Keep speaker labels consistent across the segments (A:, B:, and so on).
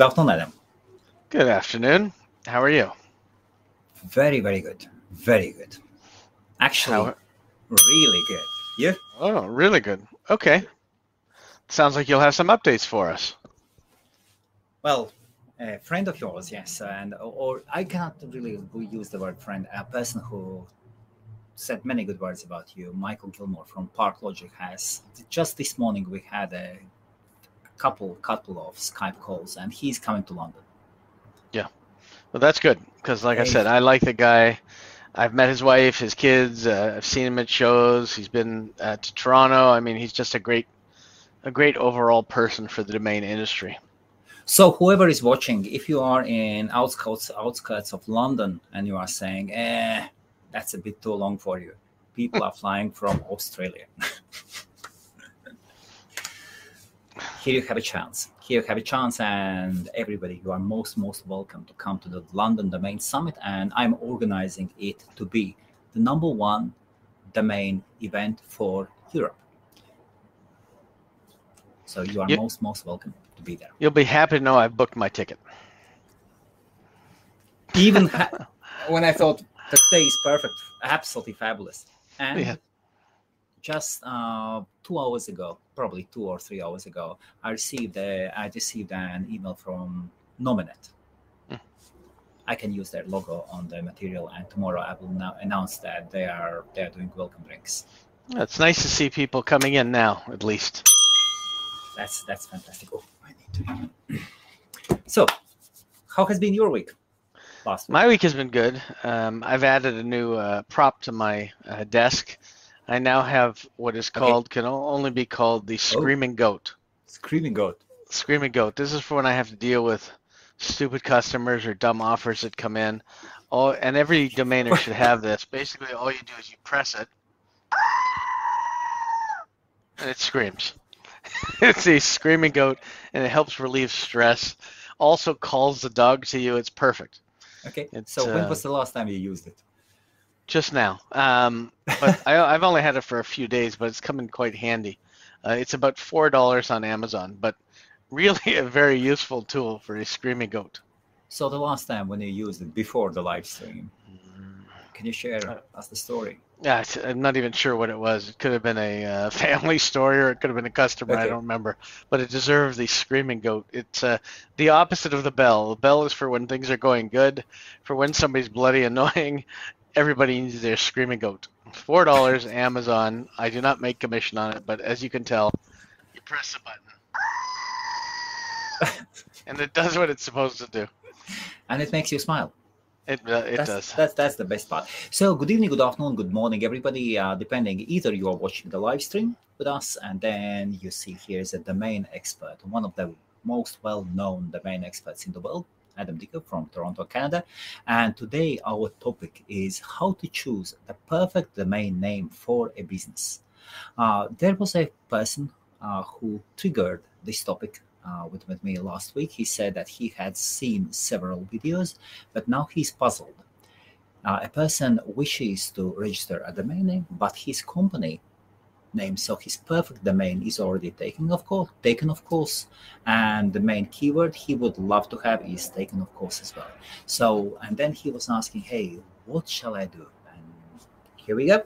A: Good afternoon, Adam.
B: Good afternoon. How are you?
A: Very, very good. Very good. Actually,
B: How-
A: really good. You?
B: Oh, really good. Okay. Sounds like you'll have some updates for us.
A: Well, a friend of yours, yes, and or I cannot really use the word friend. A person who said many good words about you, Michael Gilmore from Park Logic, has just this morning we had a couple couple of Skype calls, and he's coming to London.
B: Yeah, well, that's good because, like I said, I like the guy. I've met his wife, his kids. Uh, I've seen him at shows. He's been uh, to Toronto. I mean, he's just a great, a great overall person for the domain industry.
A: So whoever is watching, if you are in outskirts outskirts of London and you are saying, "Eh, that's a bit too long for you," people are flying from Australia. Here you have a chance. Here you have a chance, and everybody, you are most most welcome to come to the London Domain Summit, and I'm organizing it to be the number one domain event for Europe. So you are
B: Yep.
A: most most welcome to be there.
B: You'll be happy to know I've booked my ticket.
A: even ha- when I thought the day is perfect, absolutely fabulous. And
B: Yeah.
A: Just uh, two hours ago, probably two or three hours ago, I received a, I received an email from Nominet.
B: Hmm.
A: I can use their logo on the material, and tomorrow I will now announce that they are they are doing welcome drinks.
B: It's nice to see people coming in now, at least.
A: That's that's fantastic. Oh, I need to. So, how has been your week? Last week.
B: My week has been good. Um, I've added a new uh, prop to my uh, desk. I now have what is
A: Okay. Oh.
B: called, can only be called the Screaming Goat.
A: Screaming goat.
B: Screaming Goat. This is for when I have to deal with stupid customers or dumb offers that come in. Oh, and every domainer should have this. Basically, all you do is you press it, and it screams. it's a screaming goat, and it helps relieve stress. Also calls the dog to you. It's perfect.
A: Okay.
B: It's,
A: so when
B: uh,
A: was the last time you used it?
B: Just now. Um, but I, I've only had it for a few days, but it's come in quite handy. Uh, it's about four dollars on Amazon, but really a very useful tool for a screaming goat.
A: So the last time when you used it before the live stream, can you share
B: Uh,
A: us the story?
B: Yeah, I'm not even sure what it was. It could have been a uh, family story, or it could have been a customer. I don't remember, but it deserves the screaming goat. It's uh, the opposite of the bell. The bell is for when things are going good. For when somebody's bloody annoying, everybody needs their screaming goat. Four dollars, Amazon. I do not make commission on it, but as you can tell, you press the button, and it does what it's supposed to do.
A: And it makes you smile.
B: It uh, it
A: that's,
B: does.
A: That's that's the best part. So good evening, good afternoon, good morning, everybody. Uh, depending, either you are watching the live stream with us, and then you see here is a domain expert, one of the most well-known domain experts in the world, Adam Dicker from Toronto, Canada. And today our topic is how to choose the perfect domain name for a business. Uh, there was a person uh, who triggered this topic uh, with, me last week. He said that he had seen several videos, but now he's puzzled. Uh, a person wishes to register a domain name, but his company name, so his perfect domain is already taken, of course, taken, of course, and the main keyword he would love to have is taken, of course, as well. So, and then he was asking, "Hey, what shall I do?" And here we go.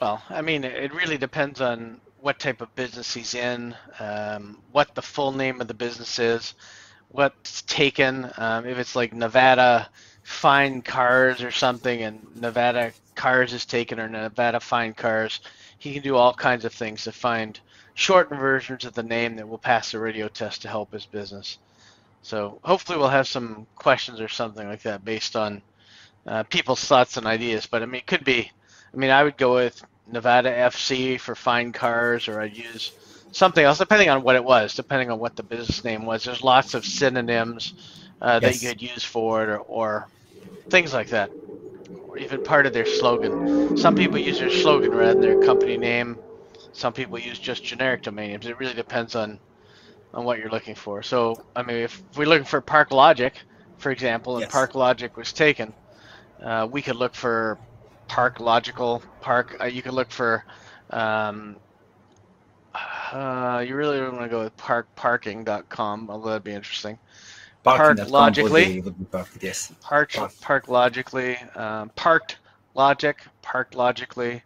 B: Well, I mean, it really depends on what type of business he's in, um, what the full name of the business is, what's taken. Um, if it's like Nevada Fine Cars or something, and Nevada Cars is taken, or Nevada Fine Cars, he can do all kinds of things to find shortened versions of the name that will pass the radio test to help his business. So hopefully we'll have some questions or something like that based on uh, people's thoughts and ideas. But I mean, it could be. I mean, I would go with Nevada FC for fine cars, or I'd use something else, depending on what it was, depending on what the business name was. There's lots of synonyms uh, that you could use for it, or, or things like that, even part of their slogan. Some people use their slogan rather than their company name. Some people use just generic domain names. It really depends on on what you're looking for. So, I mean, if we're looking for Park Logic, for example, and
A: Yes.
B: Park Logic was taken, uh, we could look for Park Logical Park. Uh, you could look for um, Uh, you really want to go with parkparking.com, although that'd be interesting.
A: Parking
B: Park logically.
A: Would be, would be perfect, yes.
B: Park,
A: Park.
B: park logically, um, parked logic, parked logically.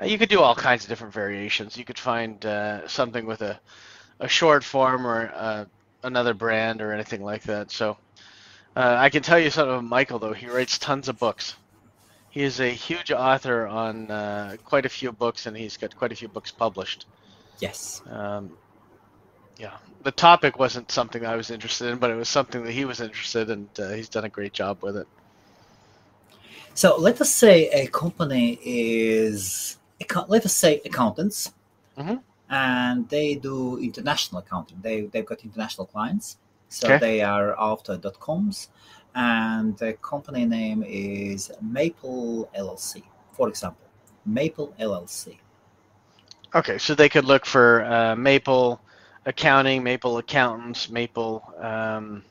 B: Uh, you could do all kinds of different variations. You could find uh, something with a, a short form or uh, another brand or anything like that. So uh, I can tell you something about Michael though. He writes tons of books. He is a huge author on uh, quite a few books, and he's got quite a few books published.
A: Yes.
B: Um, yeah, the topic wasn't something I was interested in, but it was something that he was interested, in, and uh, he's done a great job with it.
A: So let us say a company is, let us say accountants,
B: Mhm.
A: and they do international accounting. They they've got international clients, so
B: Okay.
A: they are after dot coms, and the company name is Maple LLC, for example, Maple LLC.
B: Okay, so they could look for uh, Maple accounting, Maple accountants, Maple. Um,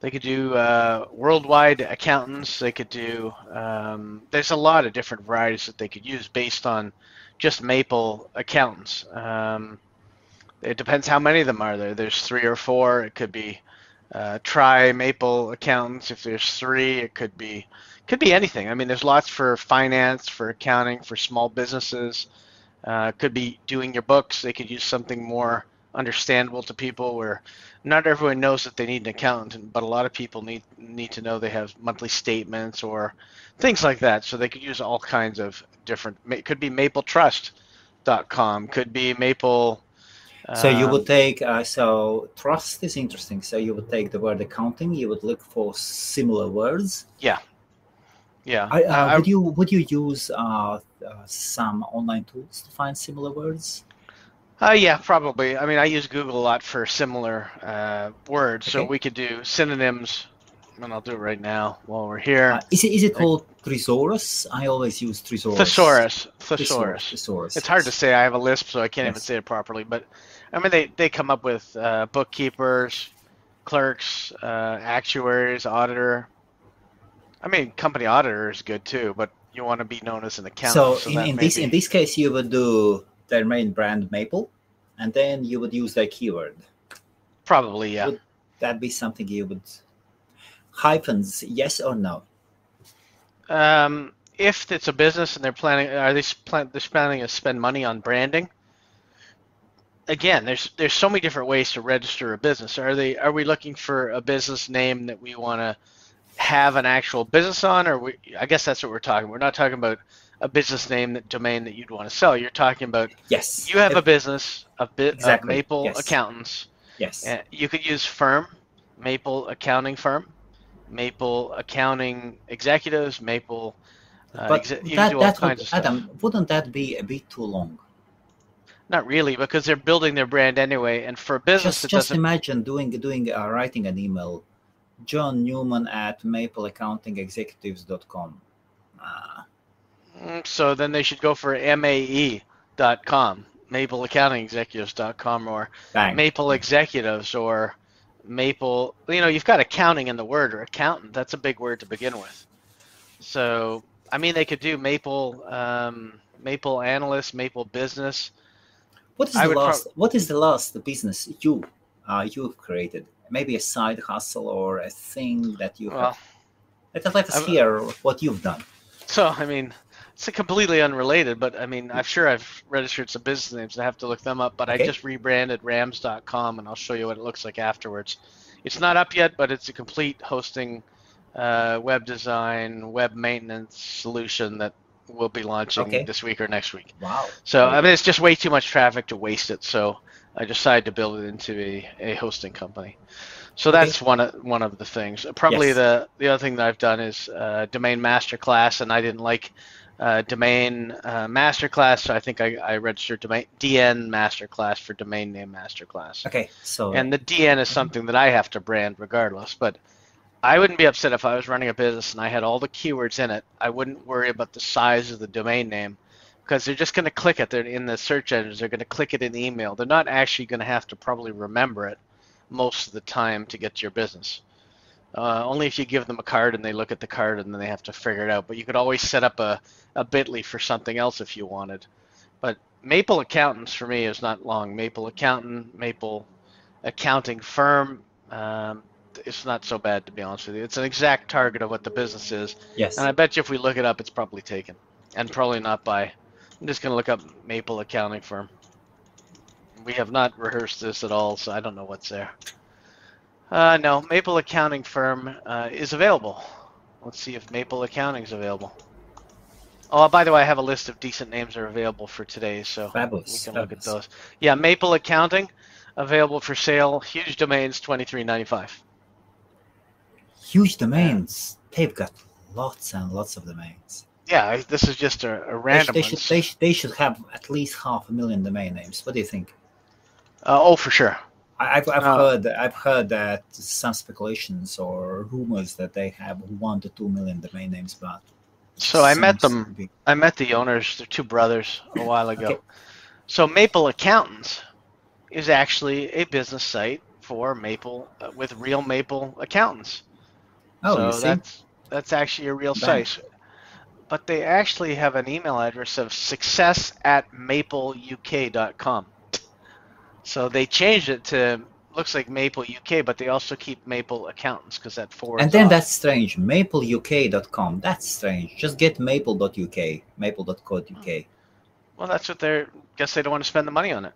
B: they could do uh, worldwide accountants. They could do. Um, there's a lot of different varieties that they could use based on just Maple accountants. Um, it depends how many of them are there. There's three or four. It could be uh, try Maple accountants. If there's three, it could be could be anything. I mean, there's lots for finance, for accounting, for small businesses. Uh, could be doing your books. They could use something more understandable to people where not everyone knows that they need an accountant, but a lot of people need need to know they have monthly statements or things like that. So they could use all kinds of different. It could be MapleTrust.com. Could be Maple.
A: So you
B: um,
A: would take uh, so trust is interesting. So you would take the word accounting. You would look for similar words.
B: yeah.
A: I, uh,
B: I-
A: would you would you use uh, uh, some online tools to find similar words?
B: Uh, yeah, probably. I mean, I use Google a lot for similar uh, words, so we could do synonyms, and I'll do it right now while we're here.
A: Uh, is it is it
B: Like-
A: called thesaurus? I always use thesaurus.
B: Thesaurus.
A: Thesaurus.
B: Thesaurus. It's hard to say. I have a lisp, so I can't even say it properly. But I mean, they, they come up with uh, bookkeepers, clerks, uh, actuaries, auditor. I mean, company auditor is good too, but you want to be known as an accountant.
A: So in, in this
B: be-
A: in this case, you would do their main brand Maple, and then you would use their keyword.
B: probably yeah.
A: Would that be something you would hyphens? Yes or no?
B: Um, if it's a business and they're planning, are they plan, they're planning to spend money on branding? Again, there's there's so many different ways to register a business. Are they are we looking for a business name that we want to have an actual business on, or we, I guess that's what we're talking. We're not talking about a business name that domain that you'd want to sell. You're talking about
A: Yes.
B: you have a business of, bit
A: Exactly,
B: of Maple
A: yes.
B: accountants.
A: yes.
B: You could use firm, Maple accounting firm, Maple accounting executives, Maple. Uh,
A: but
B: exe- you
A: that,
B: do all
A: that
B: kinds
A: would,
B: of stuff.
A: Adam, wouldn't that be a bit too long?
B: Not really, because they're building their brand anyway, and for a business
A: Just just imagine doing doing uh, writing an email, John Newman at mapleaccountingexecutives.com. Uh,
B: Mm, So then they should go for MAE.com, MapleAccountingExecutives.com, or
A: bang.
B: Maple Executives, or Maple. You know, you've got accounting in the word, or accountant. That's a big word to begin with. So, I mean, they could do Maple, um, Maple Analyst, Maple Business.
A: What is
B: I
A: the last? what is the last business you uh, you've created? Maybe a side hustle or a thing that you
B: Well,
A: have. Let us let us hear what you've done.
B: So I mean, it's completely unrelated, but I mean, I'm sure I've registered some business names. I have to look them up, but I just rebranded Rams.com, and I'll show you what it looks like afterwards. It's not up yet, but it's a complete hosting, uh, web design, web maintenance solution that we'll be launching
A: Okay.
B: this week or next week.
A: Wow.
B: So I mean, it's just way too much traffic to waste it. So I decided to build it into a, a hosting company. So
A: Okay.
B: that's one of one of the things. Probably
A: Yes.
B: the the other thing that I've done is uh, domain masterclass, and I didn't like uh, domain uh, masterclass, so I think I, I registered domain DN masterclass for domain name masterclass.
A: Okay, so
B: And the DN is something that I have to brand regardless. But I wouldn't be upset if I was running a business and I had all the keywords in it. I wouldn't worry about the size of the domain name because they're just going to click it. They're in the search engines. They're going to click it in the email. They're not actually going to have to probably remember it most of the time to get to your business. Uh, only if you give them a card and they look at the card and then they have to figure it out. But you could always set up a, a Bitly for something else if you wanted. But Maple Accountants for me is not long. Maple Accountant, Maple Accounting Firm. Um, it's not so bad to be honest with you. It's an exact target of what the business is,
A: Yes.
B: and I bet you if we look it up, it's probably taken, and probably not by. I'm just gonna look up Maple Accounting Firm. We have not rehearsed this at all, so I don't know what's there. Uh, no, Maple Accounting Firm uh, is available. Let's see if Maple Accounting is available. Oh, by the way, I have a list of decent names that are available for today, so we
A: Fabulous.
B: can look at those. Yeah, Maple Accounting available for sale. Huge domains, twenty three ninety five.
A: Huge domains. They've got lots and lots of domains.
B: Yeah, this is just a, a
A: They, sh-
B: random
A: they, should, they, sh- they should have at least half a million domain names. What do you think?
B: Uh, oh, for sure.
A: I- I've, I've
B: Uh,
A: heard I've heard that some speculations or rumors that they have one to two million domain names, but
B: So I met them.
A: big.
B: I met the owners. They're two brothers a while ago.
A: Okay.
B: So Maple Accountants is actually a business site for Maple uh, with real Maple accountants.
A: Oh,
B: so that's that's actually a real
A: Bang.
B: site. But they actually have an email address of success at mapleuk.com. So they changed it to looks like Maple UK, but they also keep Maple Accountants because that forwards.
A: and then
B: off.
A: that's strange. MapleUK.com. That's strange. Just get maple.uk, maple.co.uk.
B: Well, that's what they're. Guess they don't want to spend the money on it.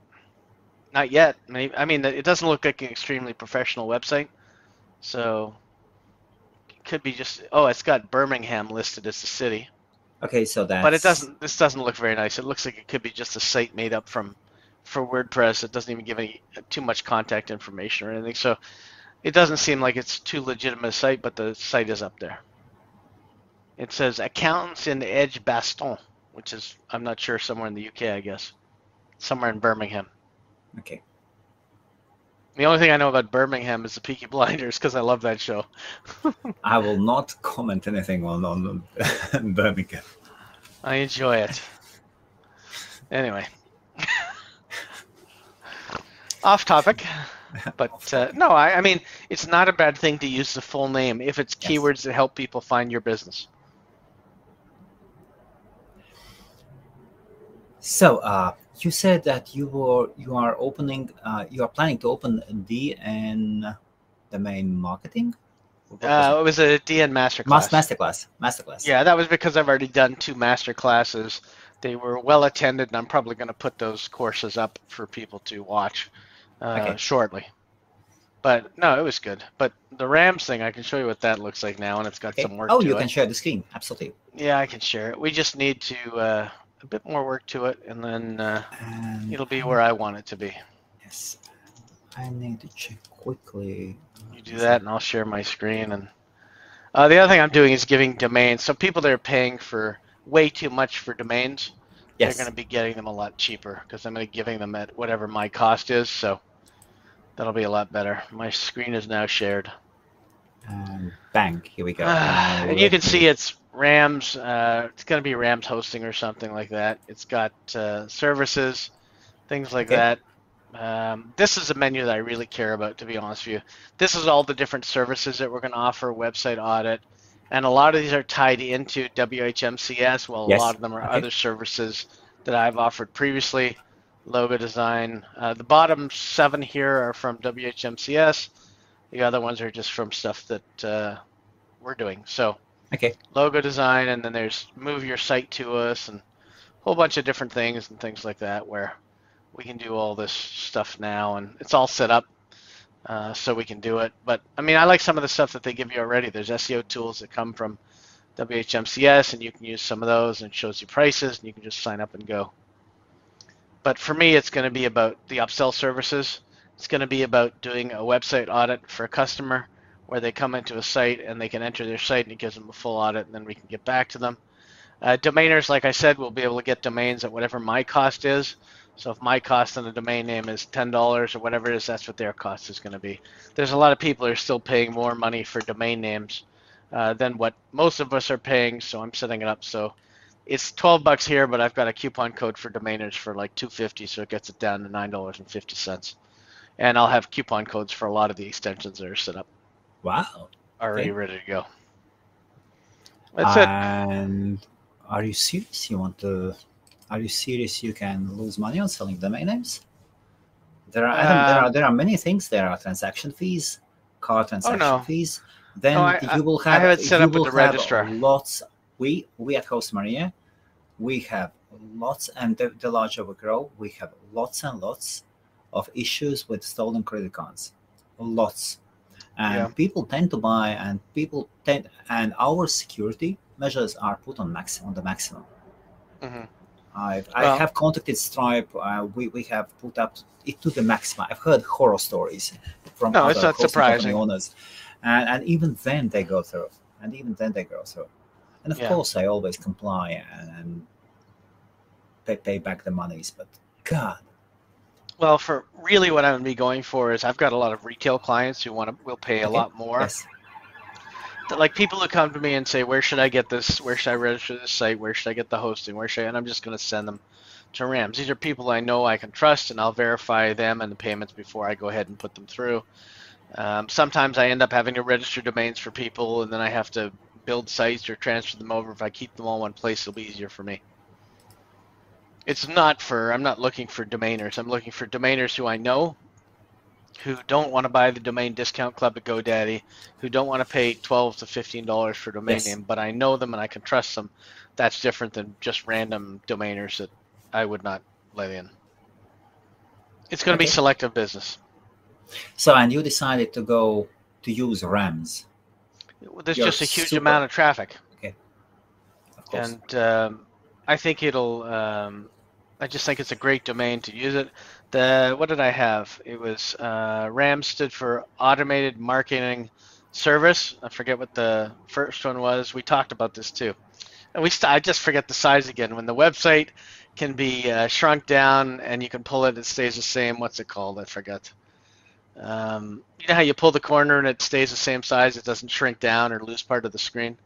B: Not yet. Maybe, I mean, it doesn't look like an extremely professional website, so it could be just. Oh, it's got Birmingham listed as the city,
A: Okay, so that.
B: but it doesn't. This doesn't look very nice. It looks like it could be just a site made up from for WordPress. It doesn't even give any too much contact information or anything. So it doesn't seem like it's too legitimate a site, but the site is up there. It says accountants in Edgbaston, which is I'm not sure somewhere in the UK, I guess, somewhere in Birmingham.
A: Okay.
B: The only thing I know about Birmingham is the Peaky Blinders because I love that show.
A: I will not comment anything on on Birmingham.
B: I enjoy it. Anyway, off topic, but uh, no, I, I mean it's not a bad thing to use the full name if it's
A: Yes.
B: keywords that help people find your business.
A: So, uh, you said that you were you are opening uh, you are planning to open DN domain marketing. What was
B: Uh,
A: it?
B: it was a DN masterclass.
A: Mas- masterclass. Masterclass.
B: Yeah, that was because I've already done two master classes. They were well attended, and I'm probably going to put those courses up for people to watch uh,
A: Okay.
B: shortly. But no, it was good. But the Rams thing, I can show you what that looks like now, and it's got
A: Okay.
B: some work
A: Oh, you
B: it.
A: can share the screen. Absolutely.
B: Yeah, I can share it. We just need to uh, a bit more work to it, and then uh,
A: And
B: it'll be where I want it to be.
A: Yes. I need to check quickly.
B: You do that, and I'll share my screen. And uh, the other thing I'm doing is giving domains. So people that are paying for way too much for domains,
A: Yes.
B: they're going to be getting them a lot cheaper because I'm going to be giving them at whatever my cost is. So that'll be a lot better. My screen is now shared.
A: And bang, here we go.
B: and you can see it's Rams. Uh, it's going to be Rams hosting or something like that. It's got uh, services, things like
A: Okay.
B: that. Um, this is a menu that I really care about, to be honest with you. This is all the different services that we're going to offer, website audit, and a lot of these are tied into WHMCS. Well,
A: Yes.
B: a lot of them are
A: Okay.
B: other services that I've offered previously. Logo design. Uh, the bottom seven here are from WHMCS. The other ones are just from stuff that uh, we're doing. So
A: Okay.
B: logo design, and then there's move your site to us, and a whole bunch of different things and things like that where we can do all this stuff now, and it's all set up uh, so we can do it. But I mean, I like some of the stuff that they give you already. There's SEO tools that come from WHMCS, and you can use some of those, and it shows you prices, and you can just sign up and go. But for me, it's going to be about the upsell services. It's going to be about doing a website audit for a customer where they come into a site and they can enter their site and it gives them a full audit and then we can get back to them. Uh, domainers, like I said, will be able to get domains at whatever my cost is. So if my cost on a domain name is $10 or whatever it is, that's what their cost is going to be. There's a lot of people who are still paying more money for domain names uh, than what most of us are paying, so I'm setting it up so it's 12 bucks here, but I've got a coupon code for domainers for like 250, so it gets it down to $9.50. And I'll have coupon codes for a lot of the extensions that are set up
A: Wow.
B: already
A: Okay.
B: ready to go. That's it.
A: and are you serious? You want to Are you serious? You can lose money on selling domain names. There are Adam, there
B: Uh,
A: are there are many things. There are transaction fees, car transaction
B: no.
A: fees. Then
B: Oh, I-
A: you will
B: I
A: have
B: have it set up with the registrar.
A: Lots. We we at Host Maria, we have lots, and the, the larger we grow, we have lots and lots of issues with stolen credit cards. Lots, and
B: Yeah.
A: people tend to buy, and people tend, and our security measures are put on max on the maximum.
B: Mhm.
A: I've,
B: Well-
A: I have contacted Stripe. Uh, we, we have put up it to the maximum. I've heard horror stories from
B: No,
A: other
B: it's not surprising.
A: owners, and, and even then they go through, and even then they go through. And of
B: Yeah.
A: course, I always comply and, and pay, back the monies. But God,
B: Well, for really what I'm gonna be going for is I've got a lot of retail clients who want to will pay a
A: Okay.
B: lot more.
A: yes,
B: Like people who come to me and say, "Where should I get this? Where should I register this site? Where should I get the hosting? Where should I?" And I'm just gonna send them to Rams. These are people I know I can trust, and I'll verify them and the payments before I go ahead and put them through. Um, sometimes I end up having to register domains for people, and then I have to build sites or transfer them over. If I keep them all in one place, it'll be easier for me. It's not for, I'm not looking for domainers. I'm looking for domainers who I know, who don't want to buy the domain discount club at GoDaddy, who don't want to pay 12 to $15 for domain
A: Yes.
B: name, but I know them and I can trust them. That's different than just random domainers that I would not let in. It's going to be selective business.
A: so and you decided to go to use Rams,
B: There's
A: You're
B: just a huge
A: super-
B: amount of traffic.
A: of course.
B: and um, I think it'll. Um, I just think it's a great domain to use it. The what did I have? It was uh, RAM stood for Automated Marketing Service. I forget what the first one was. We talked about this too, and we. St- I just forget the size again. When the website can be uh, shrunk down and you can pull it, it stays the same. What's it called? I forgot. Um, you know how you pull the corner and it stays the same size. It doesn't shrink down or lose part of the screen.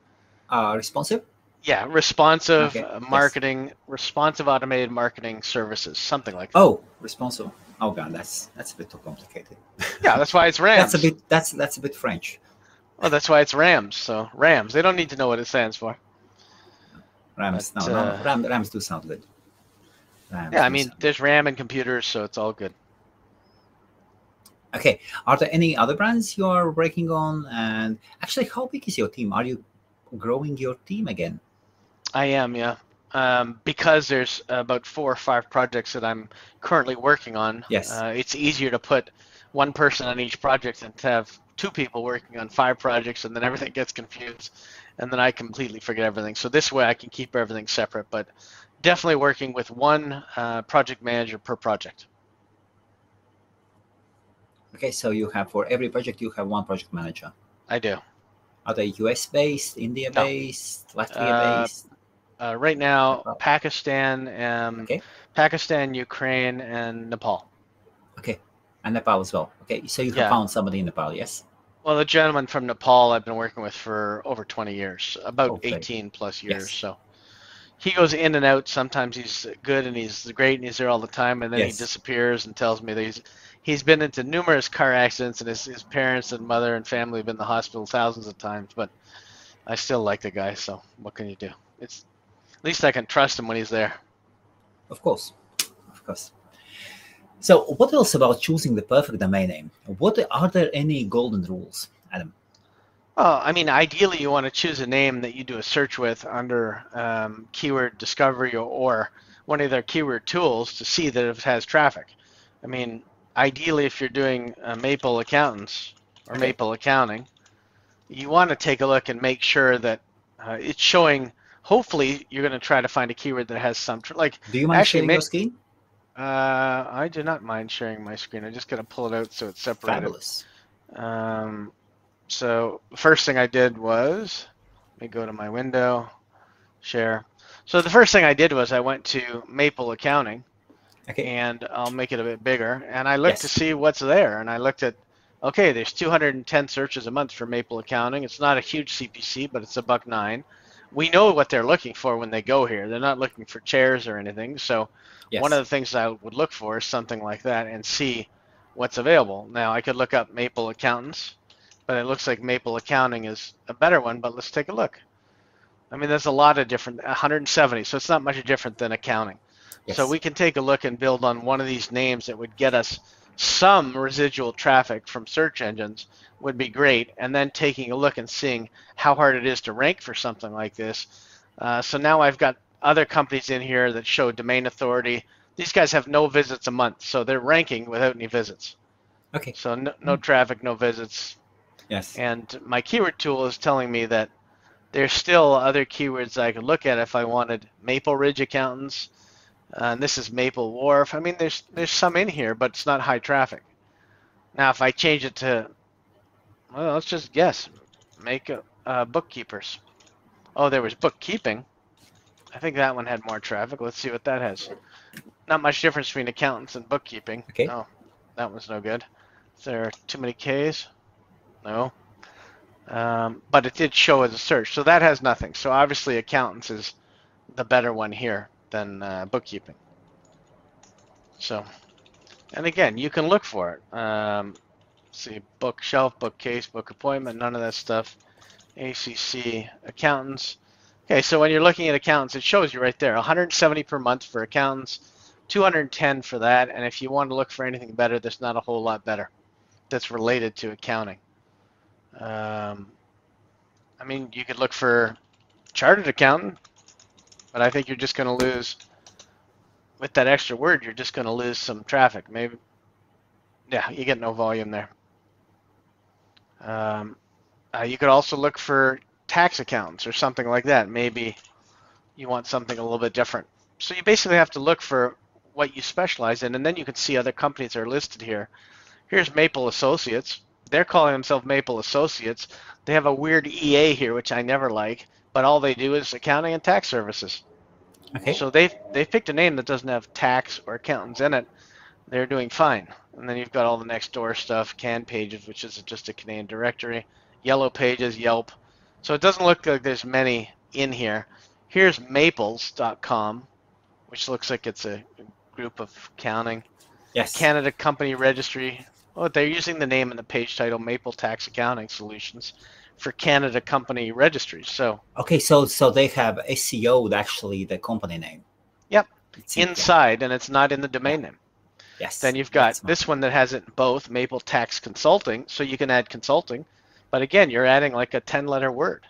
A: uh, responsive.
B: Yeah, responsive
A: Okay,
B: uh,
A: yes.
B: marketing, responsive automated marketing services, something like that.
A: Oh, responsive. Oh God, that's that's a bit too complicated.
B: Yeah, that's why it's Rams.
A: That's a bit that's that's a bit French.
B: Oh, that's why it's Rams. So Rams, they don't need to know what it stands for.
A: Rams,
B: But,
A: no, no,
B: uh,
A: Ram, Rams do sound good. Rams
B: Yeah, I mean, there's RAM in computers, so it's all good.
A: Okay. Are there any other brands you are working on? And actually, how big is your team? Are you growing your team again?
B: I am, yeah. Um, because there's about four or five projects that I'm currently working on.
A: Yes.
B: Uh, it's easier to put one person on each project than to have two people working on five projects, and then everything gets confused, and then I completely forget everything. So this way, I can keep everything separate. But definitely working with one uh, project manager per project.
A: Okay, so you have for every project you have one project manager.
B: I do.
A: Are they US based, India
B: No.
A: based, Latvia
B: Uh,
A: based?
B: Uh, right now,
A: Nepal.
B: Pakistan, and
A: Okay.
B: Pakistan, Ukraine, and Nepal.
A: Okay, and Nepal as well. Okay, so you have
B: yeah.
A: found somebody in Nepal, yes?
B: Well, the gentleman from Nepal I've been working with for over 20 years, about
A: Okay.
B: 18 plus years.
A: Yes.
B: So he goes in and out. Sometimes he's good and he's great and he's there all the time, and then
A: Yes.
B: he disappears and tells me that he's he's been into numerous car accidents and his, his parents and mother and family have been in the hospital thousands of times. But I still like the guy, so what can you do? It's at least I can trust him when he's there.
A: Of course, of course. So, what else about choosing the perfect domain name? What are there any golden rules, Adam?
B: Well, I mean, ideally, you want to choose a name that you do a search with under um, keyword discovery or, or one of their keyword tools to see that it has traffic. I mean, ideally, if you're doing uh, Maple Accountants or
A: Okay.
B: Maple Accounting, you want to take a look and make sure that uh, it's showing. Hopefully, you're going to try to find a keyword that has some tr- like.
A: Do you mind
B: Actually,
A: sharing
B: ma-
A: your screen?
B: Uh, I do not mind sharing my screen. I'm just got to pull it out so it's separated.
A: Fabulous.
B: Um, so first thing I did was, let me go to my window, share. So the first thing I did was I went to Maple Accounting,
A: Okay.
B: and I'll make it a bit bigger, and I looked to see what's there, and I looked at, okay, there's 210 searches a month for Maple Accounting. It's not a huge CPC, but it's a buck nine. We know what they're looking for when they go here. They're not looking for chairs or anything. So
A: Yes.
B: one of the things I would look for is something like that and see what's available. Now I could look up Maple Accountants, but it looks like Maple Accounting is a better one. But let's take a look. I mean, there's a lot of different 170, so it's not much different than accounting.
A: Yes.
B: So we can take a look and build on one of these names that would get us some residual traffic from search engines would be great. And then taking a look and seeing how hard it is to rank for something like this. Uh, so now I've got other companies in here that show domain authority. These guys have no visits a month, so they're ranking without any visits.
A: Okay.
B: So no, no traffic, no visits.
A: Yes.
B: And my keyword tool is telling me that there's still other keywords I could look at if I wanted Maple Ridge accountants. Uh, and this is Maple Wharf. I mean, there's there's some in here, but it's not high traffic. Now, if I change it to, well, let's just guess, make a, uh, bookkeepers. Oh, there was bookkeeping. I think that one had more traffic. Let's see what that has. Not much difference between accountants and bookkeeping.
A: Okay.
B: Oh, that one's no good. Is there too many Ks? No. Um, but it did show as a search, so that has nothing. So obviously, accountants is the better one here than uh, bookkeeping. So, and again, you can look for it. Um, see, bookshelf, bookcase, book appointment, none of that stuff. ACC accountants. Okay, so when you're looking at accountants, it shows you right there 170 per month for accountants, 210 for that. And if you want to look for anything better, there's not a whole lot better that's related to accounting. Um, I mean, you could look for chartered accountant, but I think you're just going to lose with that extra word. You're just going to lose some traffic. Maybe, yeah, you get no volume there. Um, uh, you could also look for tax accountants or something like that. Maybe you want something a little bit different. So you basically have to look for what you specialize in, and then you can see other companies are listed here. Here's Maple Associates. They're calling themselves Maple Associates. They have a weird EA here, which I never like, but all they do is accounting and tax services.
A: Okay.
B: So they've they've picked a name that doesn't have tax or accountants in it. They're doing fine. And then you've got all the next door stuff, Canpages, which is just a Canadian directory, Yellow Pages, Yelp. So it doesn't look like there's many in here. Here's Maples.com, which looks like it's a group of accounting.
A: yes.
B: Canada Company Registry. Oh, they're using the name in the page title Maple Tax Accounting Solutions for Canada Company Registries. So
A: Okay, so so they have SEO'd actually the company name.
B: Yep.
A: It's in-
B: inside, and it's not in the domain name.
A: Yes.
B: Then you've got this one that has it both Maple Tax Consulting, so you can add consulting. But again, you're adding like a 10 letter word.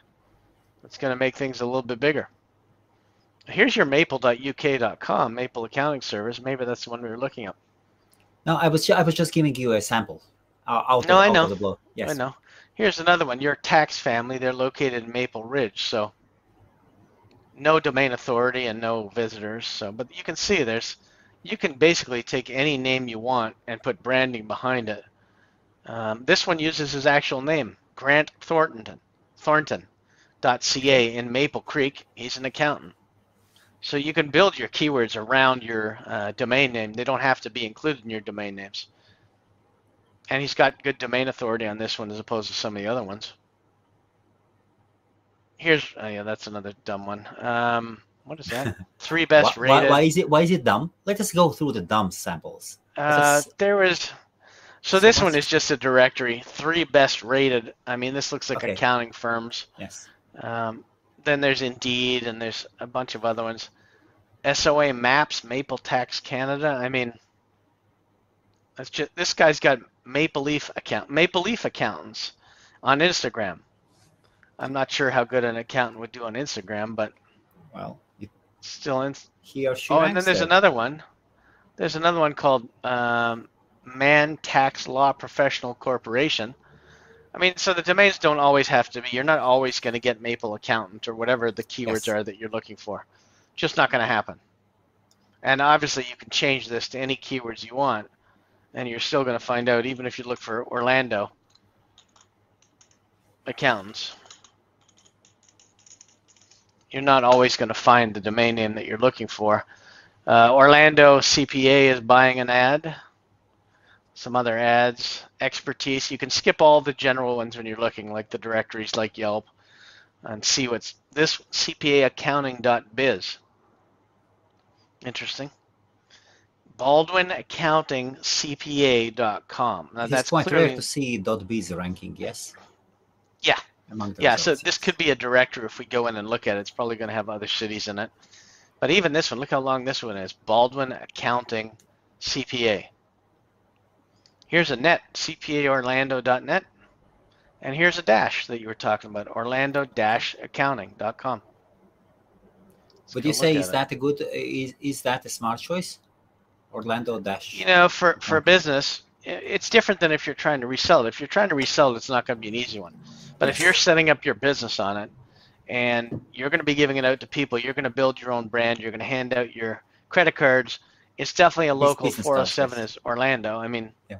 B: It's going to make things a little bit bigger. Here's your maple.uk.com, Maple Accounting Service. Maybe that's the one we were looking at.
A: No, I was ju- I was just giving you a sample. Uh, out
B: No,
A: of,
B: I know.
A: Of the blue. Yes.
B: I know. Here's another one. Your tax family, they're located in Maple Ridge, so no domain authority and no visitors. So, but you can see there's, you can basically take any name you want and put branding behind it. Um, this one uses his actual name, Grant Thornton, Thornton.ca in Maple Creek. He's an accountant. So you can build your keywords around your uh, domain name. They don't have to be included in your domain names. And he's got good domain authority on this one as opposed to some of the other ones. Here's, oh yeah, that's another dumb one. Um, what is that? Three best
A: why,
B: rated.
A: why is it why is it dumb? Let us go through the dumb samples.
B: Uh, there was. So
A: So
B: this one is just a directory. Three best rated. I mean, this looks like
A: Okay.
B: accounting firms.
A: Yes.
B: Um, then there's Indeed, and there's a bunch of other ones. SOA Maps, Maple Tax Canada. I mean, that's just this guy's got Maple Leaf account, Maple Leaf accountants on Instagram. I'm not sure how good an accountant would do on Instagram, but
A: Well,
B: still in.
A: he or she.
B: Oh, and then there's
A: there.
B: another one. There's another one called um, Man Tax Law Professional Corporation. I mean, so the domains don't always have to be. You're not always going to get Maple Accountant or whatever the keywords
A: Yes.
B: are that you're looking for. Just not going to happen. And obviously, you can change this to any keywords you want, and you're still going to find out, even if you look for Orlando accountants. You're not always going to find the domain name that you're looking for. Uh, Orlando CPA is buying an ad. Some other ads. Expertise. You can skip all the general ones when you're looking, like the directories like Yelp, and see what's this CPAaccounting.biz. Interesting. Baldwin Accounting CPA.com. Now that's
A: quite
B: clearly
A: rare to see .biz ranking. Yes.
B: Yeah.
A: Among
B: yeah. So this could be a directory if we go in and look at it. It's probably going to have other cities in it. But even this one, look how long this one is. Baldwin Accounting CPA. Here's a net, cpaorlando.net. And here's a dash that you were talking about, orlando-accounting.com.
A: Would you say is
B: at it.
A: that a good is is that a smart choice? Orlando Dash.
B: You know, for for business, it's different than if you're trying to resell it. If you're trying to resell it, it's not going to be an easy one. But if you're setting up your business on it, and you're going to be giving it out to people, you're going to build your own brand. You're going to hand out your credit cards. It's definitely a local
A: business
B: 407
A: cards,
B: is Orlando. I mean,
A: Yeah.